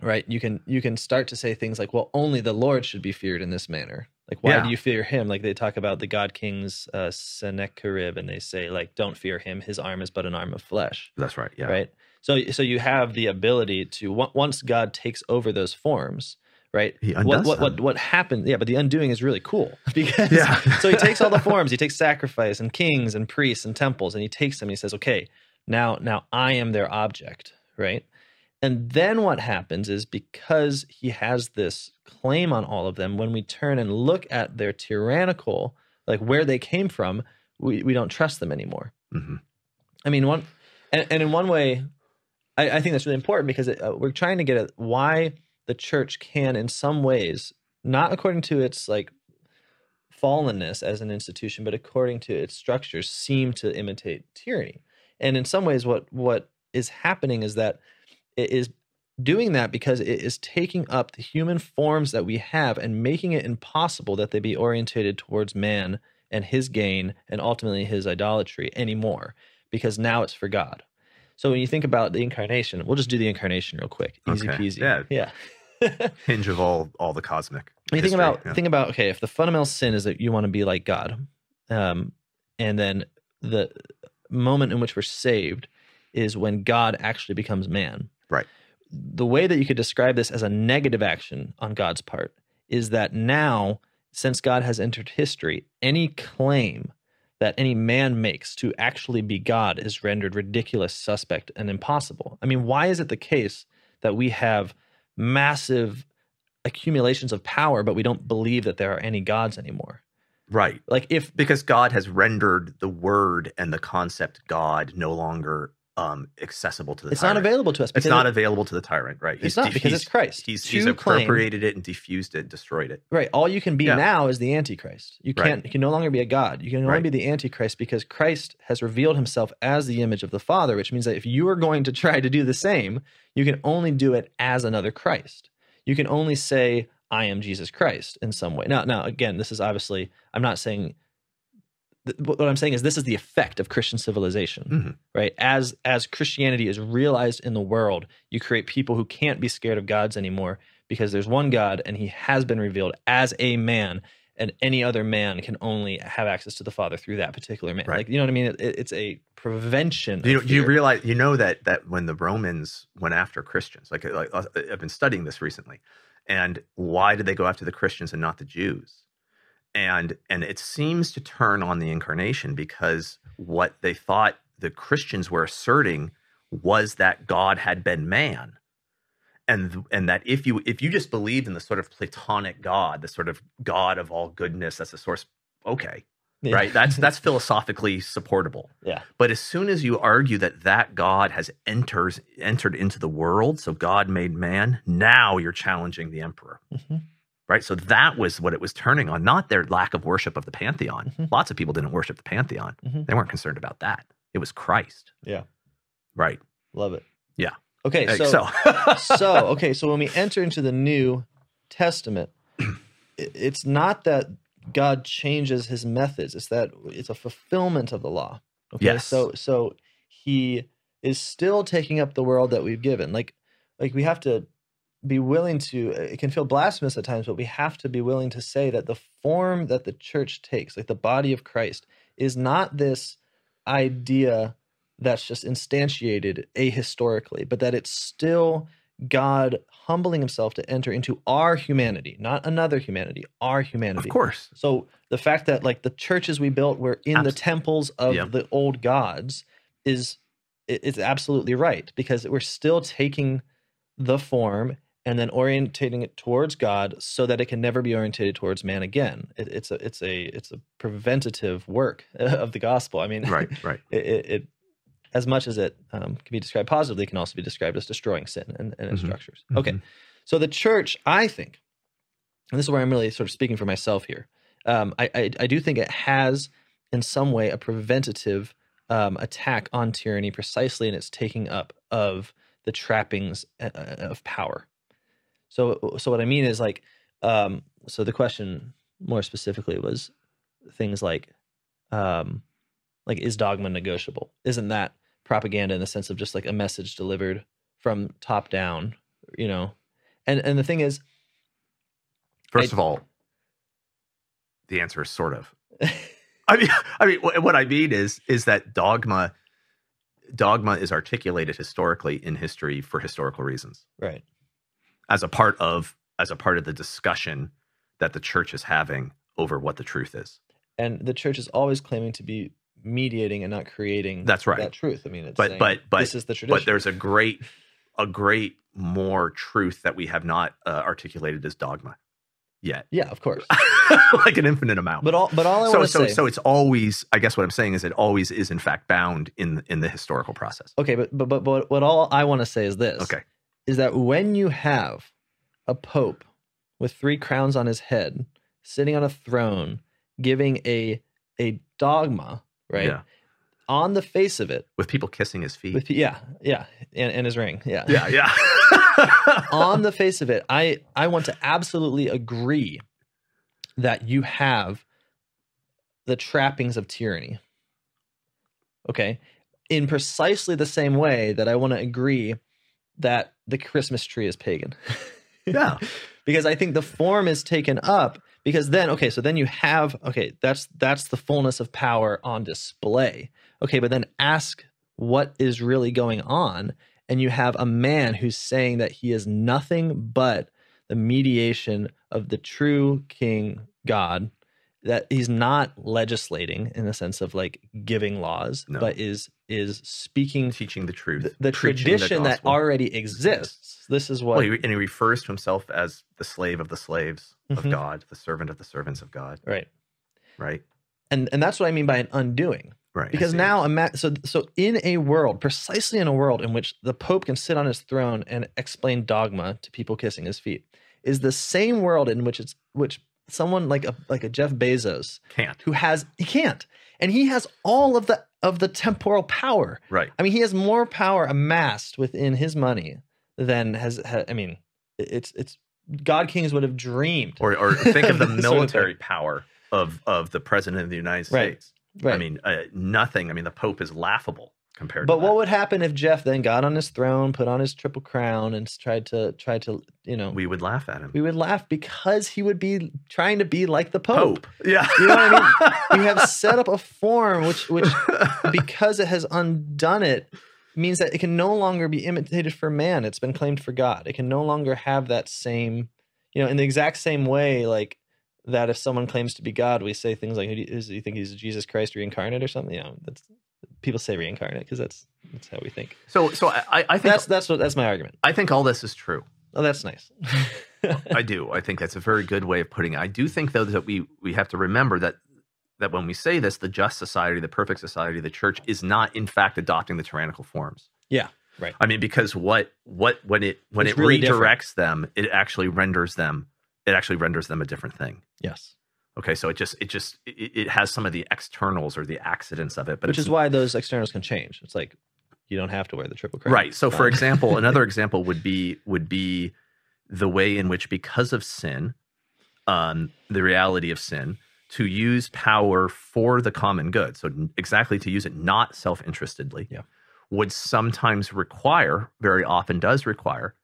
right? You can you can start to say things like, well, only the Lord should be feared in this manner. Like, why Yeah. do you fear him? Like they talk about the god kings uh, Sennacherib, and they say like, don't fear him. His arm is but an arm of flesh That's right. Yeah. right so so you have the ability to once god takes over those forms right He what undoes what, what them. what happened yeah but the undoing is really cool because Yeah. so he takes all the forms he takes sacrifice and kings and priests and temples and he takes them and he says okay now now i am their object right and then what happens is because he has this claim on all of them when we turn and look at their tyrannical like where they came from we, we don't trust them anymore Mhm. I mean, one, and, and in one way, I, I think that's really important because it, uh, we're trying to get at why the church can, in some ways, not according to its like fallenness as an institution, but according to its structures, seem to imitate tyranny. And in some ways, what what is happening is that it is doing that because it is taking up the human forms that we have and making it impossible that they be orientated towards man and his gain and ultimately his idolatry anymore because now it's for God. So when you think about the incarnation, we'll just do the incarnation real quick. Easy Okay. peasy. Yeah. Yeah. Hinge of all all the cosmic. When you think about yeah. think about okay, if the fundamental sin is that you want to be like God, um, and then the moment in which we're saved is when God actually becomes man. Right. The way that you could describe this as a negative action on God's part is that now, since God has entered history, any claim that any man makes to actually be God is rendered ridiculous, suspect, and impossible. I mean, why is it the case that we have massive accumulations of power, but we don't believe that there are any gods anymore? right. Like, if because God has rendered the word and the concept God no longer um, accessible to the it's not available to us, It's not it- available to the tyrant, right? it's not because it's Christ. He's, he's To claim- appropriated it and diffused it, destroyed it. Right. All you can be Yeah. now is the Antichrist. You can't. You can no longer be a god. You can only Right. be the Antichrist because Christ has revealed Himself as the image of the Father, which means that if you are going to try to do the same, you can only do it as another Christ. You can only say, "I am Jesus Christ" in some way. Now, now again, this is obviously. I'm not saying. Th- What I'm saying is this is the effect of Christian civilization, Mhm. right? As as Christianity is realized in the world, you create people who can't be scared of gods anymore because there's one God and he has been revealed as a man and any other man can only have access to the Father through that particular man. Right. Like you know what I mean? It, it's a prevention. You, you realize? You know that that when the Romans went after Christians, like, like uh, I've been studying this recently, and why did they go after the Christians and not the Jews? And and it seems to turn on the incarnation because what they thought the Christians were asserting was that God had been man. And, and that if you if you just believed in the sort of platonic God, the sort of God of all goodness, that's the source. Okay, Yeah. right? That's that's philosophically supportable. yeah. But as soon as you argue that that God has enters entered into the world, so God made man, now you're challenging the emperor, Mhm. Right? So that was what it was turning on, not their lack of worship of the pantheon. Mhm. Lots of people didn't worship the pantheon; Mhm. they weren't concerned about that. It was Christ, Yeah. right? Love it. Yeah. Okay. So so, so okay so when we enter into the new testament it's not that god changes his methods it's that it's a fulfillment of the law okay Yes. so so he is still taking up the world that we've given like like we have to be willing to it can feel blasphemous at times but we have to be willing to say that the form that the church takes like the body of christ is not this idea that's just instantiated ahistorically, but that it's still God humbling himself to enter into our humanity, not another humanity, our humanity. of course, So the fact that like the churches we built were in the temples of Yeah. the old gods is it- it's absolutely right because we're still taking the form and then orientating it towards God so that it can never be orientated towards man again. It, it's a it's a it's a preventative work of the gospel. I mean, right, right. it, it, it as much as it um, can be described positively, it can also be described as destroying sin and, and its Mhm. structures. Okay, so the church, I think, and this is where I'm really sort of speaking for myself here. Um, I, I I do think it has, in some way, a preventative um, attack on tyranny, precisely in its taking up of the trappings uh, of power. So, so what I mean is like, um, so the question more specifically was things like, um, like is dogma negotiable? Isn't that propaganda in the sense of just like a message delivered from top down? You know, and and the thing is, First I- of all, the answer is sort of. I mean, I mean, wh- what I mean is, is that dogma, dogma is articulated historically in history for historical reasons, right? As a part of, as a part of the discussion that the church is having over what the truth is. And the church is always claiming to be mediating and not creating. That's right. That truth. I mean, it's But- saying, but- but- this is the tradition. But there's a great, a great more truth that we have not uh, articulated as dogma yet, yeah, of course. like an infinite amount. But all but all I so, want to so, say. so so it's always. I guess what I'm saying is, it always is in fact bound in in the historical process. okay, but but but, but what all I want to say is this. Okay. Is that when you have a pope with three crowns on his head, sitting on a throne, giving a a dogma, right? Yeah. On the face of it, With people kissing his feet. with yeah, yeah, and, and his ring, yeah, yeah, yeah. on the face of it, I I want to absolutely agree that you have the trappings of tyranny. Okay, in precisely the same way that I want to agree that the Christmas tree is pagan. yeah. because I think the form is taken up because then okay so then you have okay that's that's the fullness of power on display okay but then ask what is really going on and you have a man who's saying that he is nothing but the mediation of the true king god that he's not legislating in the sense of like giving laws No. but is is speaking Teaching the truth. the, the tradition that already exists this is what Well, he, and he refers to himself as the slave of the slaves of mm-hmm. God, the servant of the servants of God, right right? and and that's what i mean by an undoing Right. Because now ima- so so in a world precisely in a world in which the pope can sit on his throne and explain dogma to people kissing his feet is the same world in which it's which someone like a like a Jeff Bezos can't. who has he can't and he has all of the of the temporal power Right. i mean he has more power amassed within his money than has ha, i mean it's it's god kings would have dreamed Or or think of the Sort of military power of of the president of the United Right. States. right I mean, uh, nothing. I mean, the Pope is laughable compared. But what would happen if Jeff then got on his throne, put on his triple crown, and tried to tried to you know we, would laugh at him? We would laugh because he would be trying to be like the Pope. Yeah. You know what I mean. We have set up a form which which because it has undone it means that it can no longer be imitated for man. It's been claimed for God. It can no longer have that same you know in the exact same way like that if someone claims to be God, we say things like, "Who do you, is, do you think he's Jesus Christ reincarnate or something?" You know, that's people say reincarnate because that's that's how we think. so so I, I- think That's that's what that's my argument. I think all this is true. Oh, that's nice. I do. I think that's a very good way of putting it. I do think though that we we have to remember that that when we say this, the just society, the perfect society, the church is not in fact adopting the tyrannical forms. Yeah, right. I mean, because what what when it when It's it really different. redirects them, it actually renders them it actually renders them a different thing. yes, Okay, so it just it just it, it has some of the externals or the accidents of it, but which is why those externals can change. It's like you don't have to wear the triple crown. Right. So, for example, another example would be would be the way in which, because of sin, um, the reality of sin, to use power for the common good. So, exactly to use it not self interestedly, Yeah. would sometimes require, very often does require,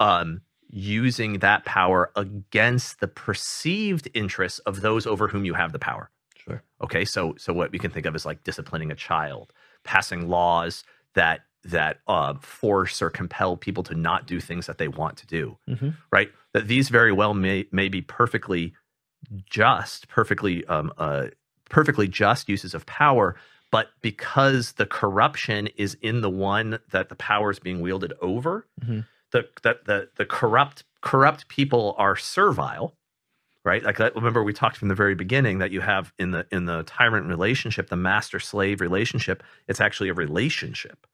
um, using that power against the perceived interests of those over whom you have the power. sure. Okay, so so what we can think of is like disciplining a child, passing laws that that uh, force or compel people to not do things that they want to do. hmm Right? That these very well may may be perfectly just, perfectly um, uh, perfectly just uses of power, but because the corruption is in the one that the power is being wielded over, Mhm. The that the the corrupt corrupt people are servile right? Like that, remember we talked from the very beginning that you have in the in the tyrant relationship the master slave relationship it's actually a relationship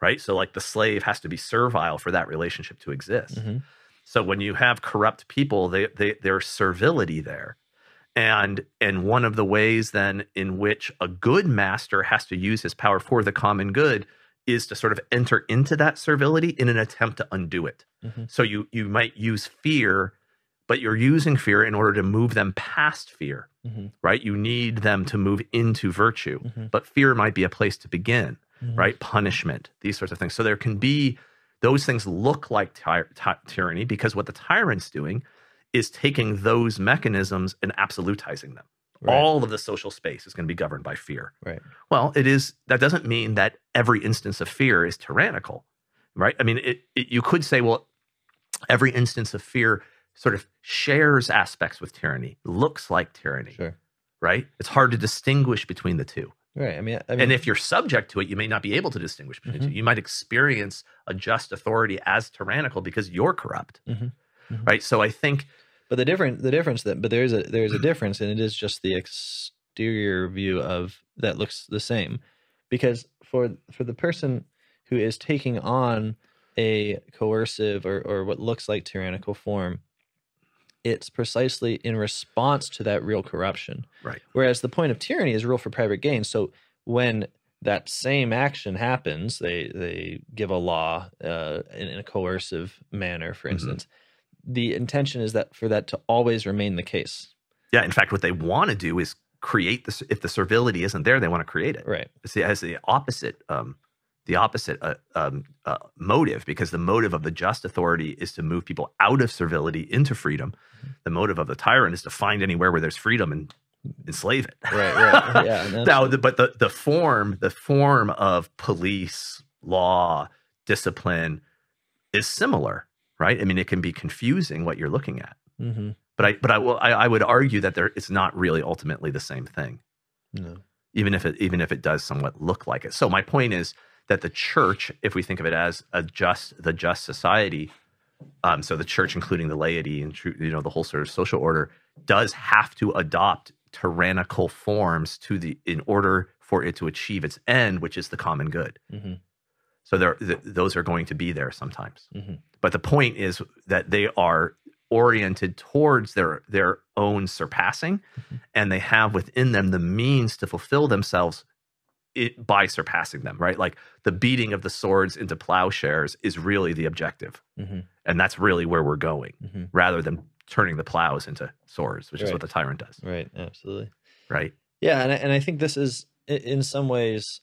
right? So like the slave has to be servile for that relationship to exist. Hmm so when you have corrupt people they, they there's servility there. And and one of the ways then in which a good master has to use his power for the common good is to sort of enter into that servility in an attempt to undo it Mhm. so you you might use fear but you're using fear in order to move them past fear hmm right you need them to move into virtue Mhm. but fear might be a place to begin Mhm. right? Punishment, these sorts of things. So there can be those things look like ty- ty- tyranny because what the tyrant's doing is taking those mechanisms and absolutizing them. Right. All of the social space is going to be governed by fear. Right. Well, it is. That doesn't mean that every instance of fear is tyrannical, right? I mean, it, it, you could say, well, every instance of fear sort of shares aspects with tyranny, looks like tyranny, Sure. right? It's hard to distinguish between the two. Right. I mean, I mean, And if you're subject to it, you may not be able to distinguish between the Mhm. two. You might experience a just authority as tyrannical because you're corrupt, Mhm. Mhm. right? So I think but the different the difference that but there's a there's a difference and it is just the exterior view of that looks the same because for for the person who is taking on a coercive or or what looks like tyrannical form it's precisely in response to that real corruption. Right. Whereas the point of tyranny is rule for private gain. So when that same action happens, they they give a law uh, in, in a coercive manner, for Mhm. instance. The intention is that for that to always remain the case. Yeah. In fact, what they want to do is create this. If the servility isn't there, they want to create it. Right. It's the, it has the opposite. Um, the opposite uh, um, uh, motive because the motive of the just authority is to move people out of servility into freedom. The motive of the tyrant is to find anywhere where there's freedom and enslave it. Right. Right. yeah. now, the, but the the form the form of police law discipline is similar, right? I mean, it can be confusing what you're looking at, Mhm. but I but I will I, I would argue that there it's not really ultimately the same thing, No. even if it even if it does somewhat look like it. So my point is that the church, if we think of it as a just the just society, um, so the church, including the laity and you know the whole sort of social order, does have to adopt tyrannical forms to the in order for it to achieve its end, which is the common good. Mhm. So there, th- those are going to be there sometimes. Mhm. But the point is that they are oriented towards their their own surpassing, Mhm. and they have within them the means to fulfill themselves it, by surpassing them. Right, like the beating of the swords into plowshares is really the objective, Mhm. and that's really where we're going, Mhm. rather than turning the plows into swords, which is what the tyrant does. Right. Absolutely. Right. Yeah, and I, and I think this is in some ways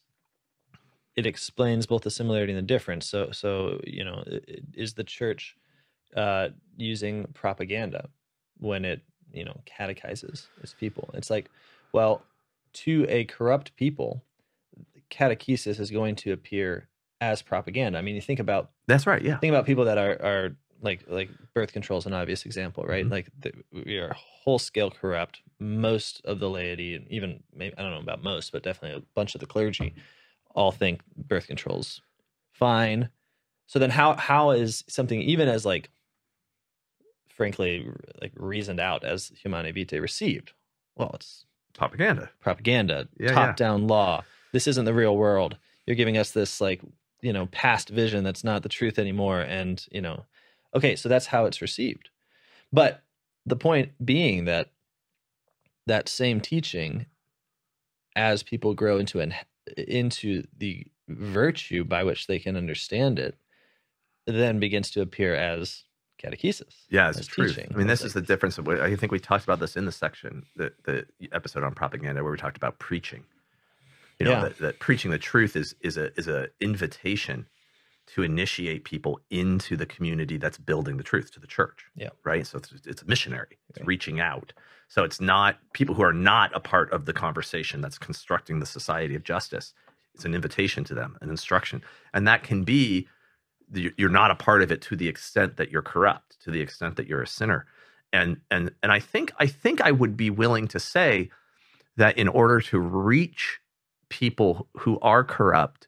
it explains both the similarity and the difference. So so you know, is the church uh, using propaganda when it you know catechizes its people? It's like, well, to a corrupt people, catechesis is going to appear as propaganda. I mean, you think about That's right. Yeah. think about people that are are like like birth control is an obvious example, right? Mhm. Like the, we are whole scale corrupt. Most of the laity, and even maybe I don't know about most, but definitely a bunch of the clergy, all think birth control's fine. So then, how how is something even as like, frankly, like reasoned out as Humanae Vitae received? Well, it's Propaganda. propaganda, Yeah, yeah. top down law. This isn't the real world. You're giving us this like, you know, past vision that's not the truth anymore. And, you know, okay, so that's how it's received. But the point being that that same teaching, as people grow into an into the virtue by which they can understand it, then begins to appear as catechesis. Yeah, it's teaching. I mean, this It's is the difference. Of, what- I think we talked about this in the section, the the episode on propaganda, where we talked about preaching. You know, Yeah. that, that preaching the truth is is a is a invitation to initiate people into the community that's building the truth to the church. Yeah. Right. So it's it's missionary. It's Right. reaching out. So it's not people who are not a part of the conversation that's constructing the society of justice. It's an invitation to them, an instruction, and that can be you're not a part of it to the extent that you're corrupt, to the extent that you're a sinner. And and and I think I think I would be willing to say that in order to reach people who are corrupt,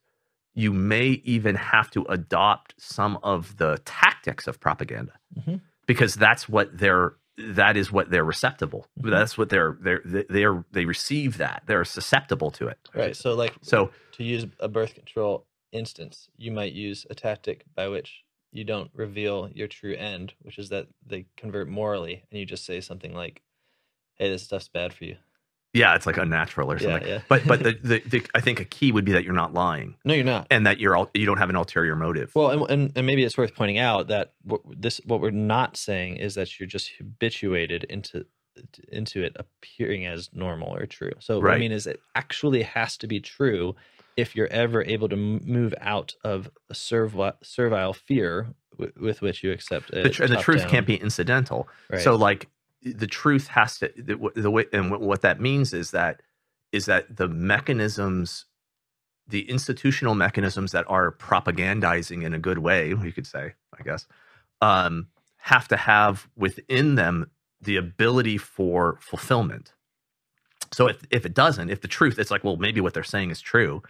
you may even have to adopt some of the tactics of propaganda Mhm. because that's what they're that is what they're receptible. Mhm. That's what they're they're they're they receive that. They're susceptible to it. Right. So like So to use a birth control instance, you might use a tactic by which you don't reveal your true end, which is that they convert morally, and you just say something like, "Hey, this stuff's bad for you." Yeah, it's like unnatural or something. yeah. yeah. But but the, the, the I think a key would be that you're not lying. No, you're not. and that you're al- you don't have an ulterior motive. Well, and, and, and maybe it's worth pointing out that what this what we're not saying is that you're just habituated into into it appearing as normal or true. So what I mean is it actually has to be true if you're ever able to move out of a servile, servile fear w- with which you accept the, it. tr- the truth can't be incidental. Right. So like the truth has to the, the way and what that means is that is that the mechanisms the institutional mechanisms that are propagandizing in a good way, you could say, I guess, um, have to have within them the ability for fulfillment. So if if it doesn't, if the truth, it's like, well, maybe what they're saying is true,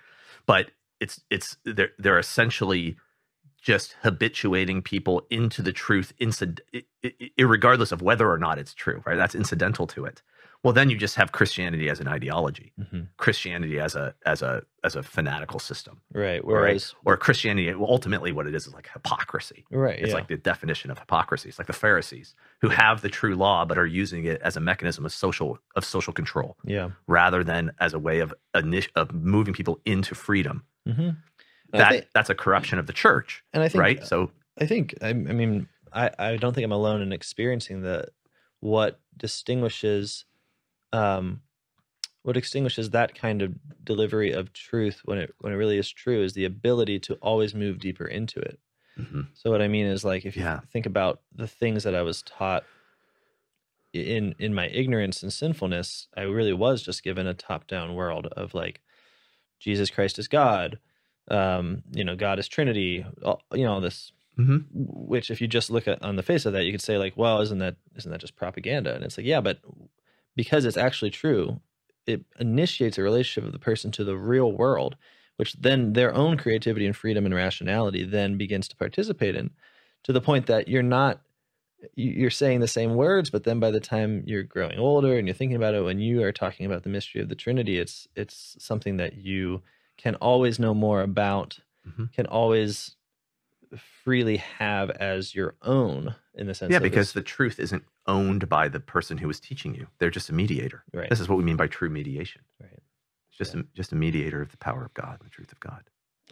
but it's it's they're they're essentially just habituating people into the truth, incid- i- of whether or not it's true. Right? That's incidental to it. Well, then you just have Christianity as an ideology, Mhm. Christianity as a as a as a fanatical system, right. right? Whereas or Christianity. Well, ultimately, what it is is like hypocrisy. right, It's yeah. like the definition of hypocrisy. It's like the Pharisees who have the true law but are using it as a mechanism of social of social control Yeah. rather than as a way of of moving people into freedom. Mm-hmm. That that's a corruption of the church, and I think right? So I think I, I mean I, I don't think I'm alone in experiencing that what distinguishes um what distinguishes that kind of delivery of truth when it when it really is true is the ability to always move deeper into it. Mhm. So what I mean is like if you Yeah. think about the things that I was taught in in my ignorance and sinfulness, I really was just given a top-down world of like Jesus Christ is God, um, you know, God is Trinity, all, you know, all this Mhm. which if you just look at on the face of that, you could say like, well, isn't that isn't that just propaganda? And it's like, yeah, but because it's actually true, it initiates a relationship of the person to the real world, which then their own creativity and freedom and rationality then begins to participate in, to the point that you're not you're saying the same words, but then by the time you're growing older and you're thinking about it, when you are talking about the mystery of the Trinity, it's it's something that you can always know more about, Mhm. can always freely have as your own in the sense yeah, because the truth isn't owned by the person who is teaching you; they're just a mediator. right This is what we mean by true mediation. right It's just a, just a mediator of the power of God, the truth of God.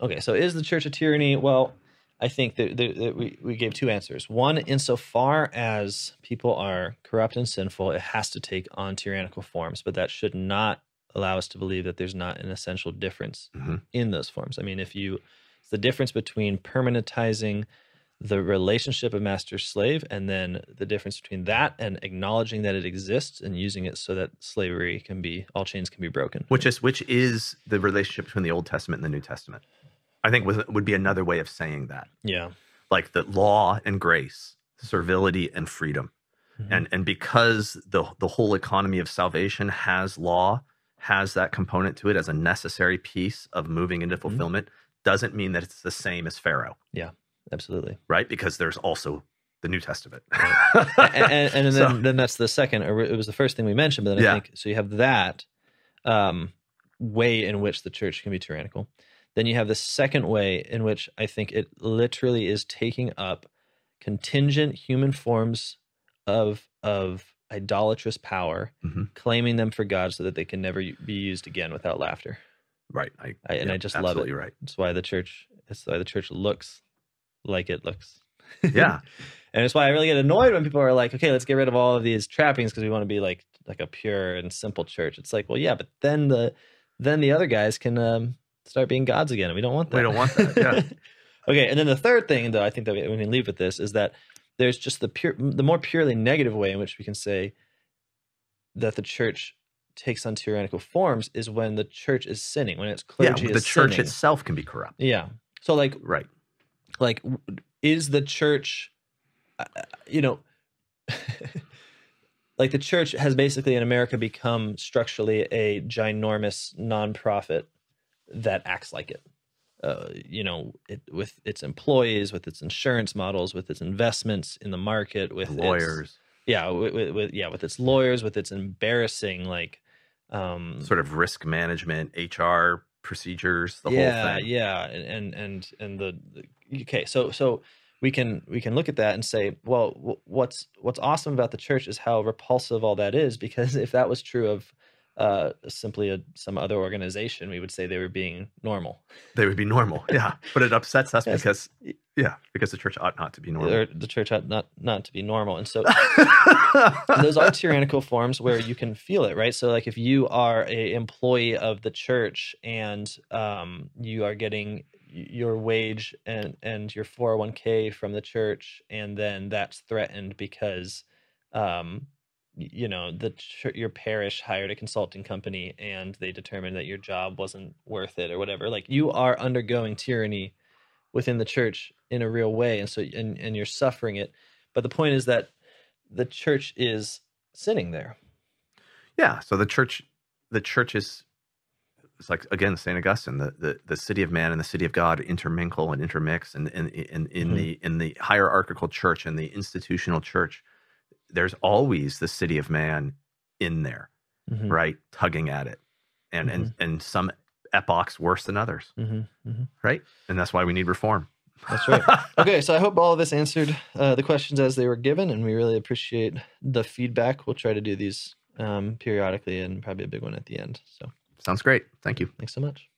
okay so is the church a tyranny well i think that, that, that we, we gave two answers one insofar as people are corrupt and sinful it has to take on tyrannical forms but that should not allow us to believe that there's not an essential difference Mhm. in those forms i mean if you it's the difference between permanentizing the relationship of master slave and then the difference between that and acknowledging that it exists and using it so that slavery can be all chains can be broken Which is which is the relationship between the Old Testament and the New Testament. I think was, would be another way of saying that, yeah like the law and grace, servility and freedom. Mhm. and and because the the whole economy of salvation has law has that component to it as a necessary piece of moving into Mhm. fulfillment doesn't mean that it's the same as pharaoh. Yeah, absolutely. Right? Because there's also the new testament. And, and, and then, So- then that's the second or it was the first thing we mentioned but then i Yeah. think so you have that um, way in which the church can be tyrannical. Then you have the second way in which i think it literally is taking up contingent human forms of of idolatrous power Mhm. claiming them for god so that they can never be used again without laughter right I, I- and I just love it. absolutely right that's why the church that's why the church looks like it looks yeah and it's why I really get annoyed when people are like, okay, let's get rid of all of these trappings because we want to be like like a pure and simple church. It's like, well, yeah, but then the then the other guys can um, start being gods again, and we don't want that. We don't want that, yeah. okay, and then the third thing, though, I think that we we can leave with this is that there's just the pure, the more purely negative way in which we can say that the church takes on tyrannical forms is when the church is sinning, when its yeah clergy the is church sinning. itself can be corrupt Yeah. So like right like is the church uh, you know like the church has basically in america become structurally a ginormous nonprofit that acts like it uh, you know it, with its employees with its insurance models with its investments in the market with its- lawyers yeah with, with, yeah with its lawyers with its embarrassing like um sort of risk management hr procedures the yeah, whole thing Yeah, and and and and the, the okay, so so we can we can look at that and say, well, wh- what's what's awesome about the church is how repulsive all that is. Because if that was true of uh, simply a, some other organization, we would say they were being normal, they would be normal yeah. But it upsets us Yes. because yeah because the church ought not to be normal. Or the church ought not not to be normal, and so those are tyrannical forms where you can feel it right? So like if you are a employee of the church and um, you are getting your wage and and your 401k from the church and then that's threatened because um you know the your parish hired a consulting company and they determined that your job wasn't worth it or whatever like you are undergoing tyranny within the church in a real way and so and, and you're suffering it but the point is that the church is sinning there. Yeah. So the church, the church is, it's like again Saint Augustine, the, the the city of man and the city of God intermingle and intermix, and in in, in Mhm. the in the hierarchical church and the institutional church, there's always the city of man in there, Mhm, right, tugging at it, and and and some epochs worse than others, mhm, mhm. right, and that's why we need reform. That's right. okay, so I hope all of this answered uh, the questions as they were given, and we really appreciate the feedback. We'll try to do these um, periodically and probably a big one at the end. So Sounds great. Thank you. thanks so much.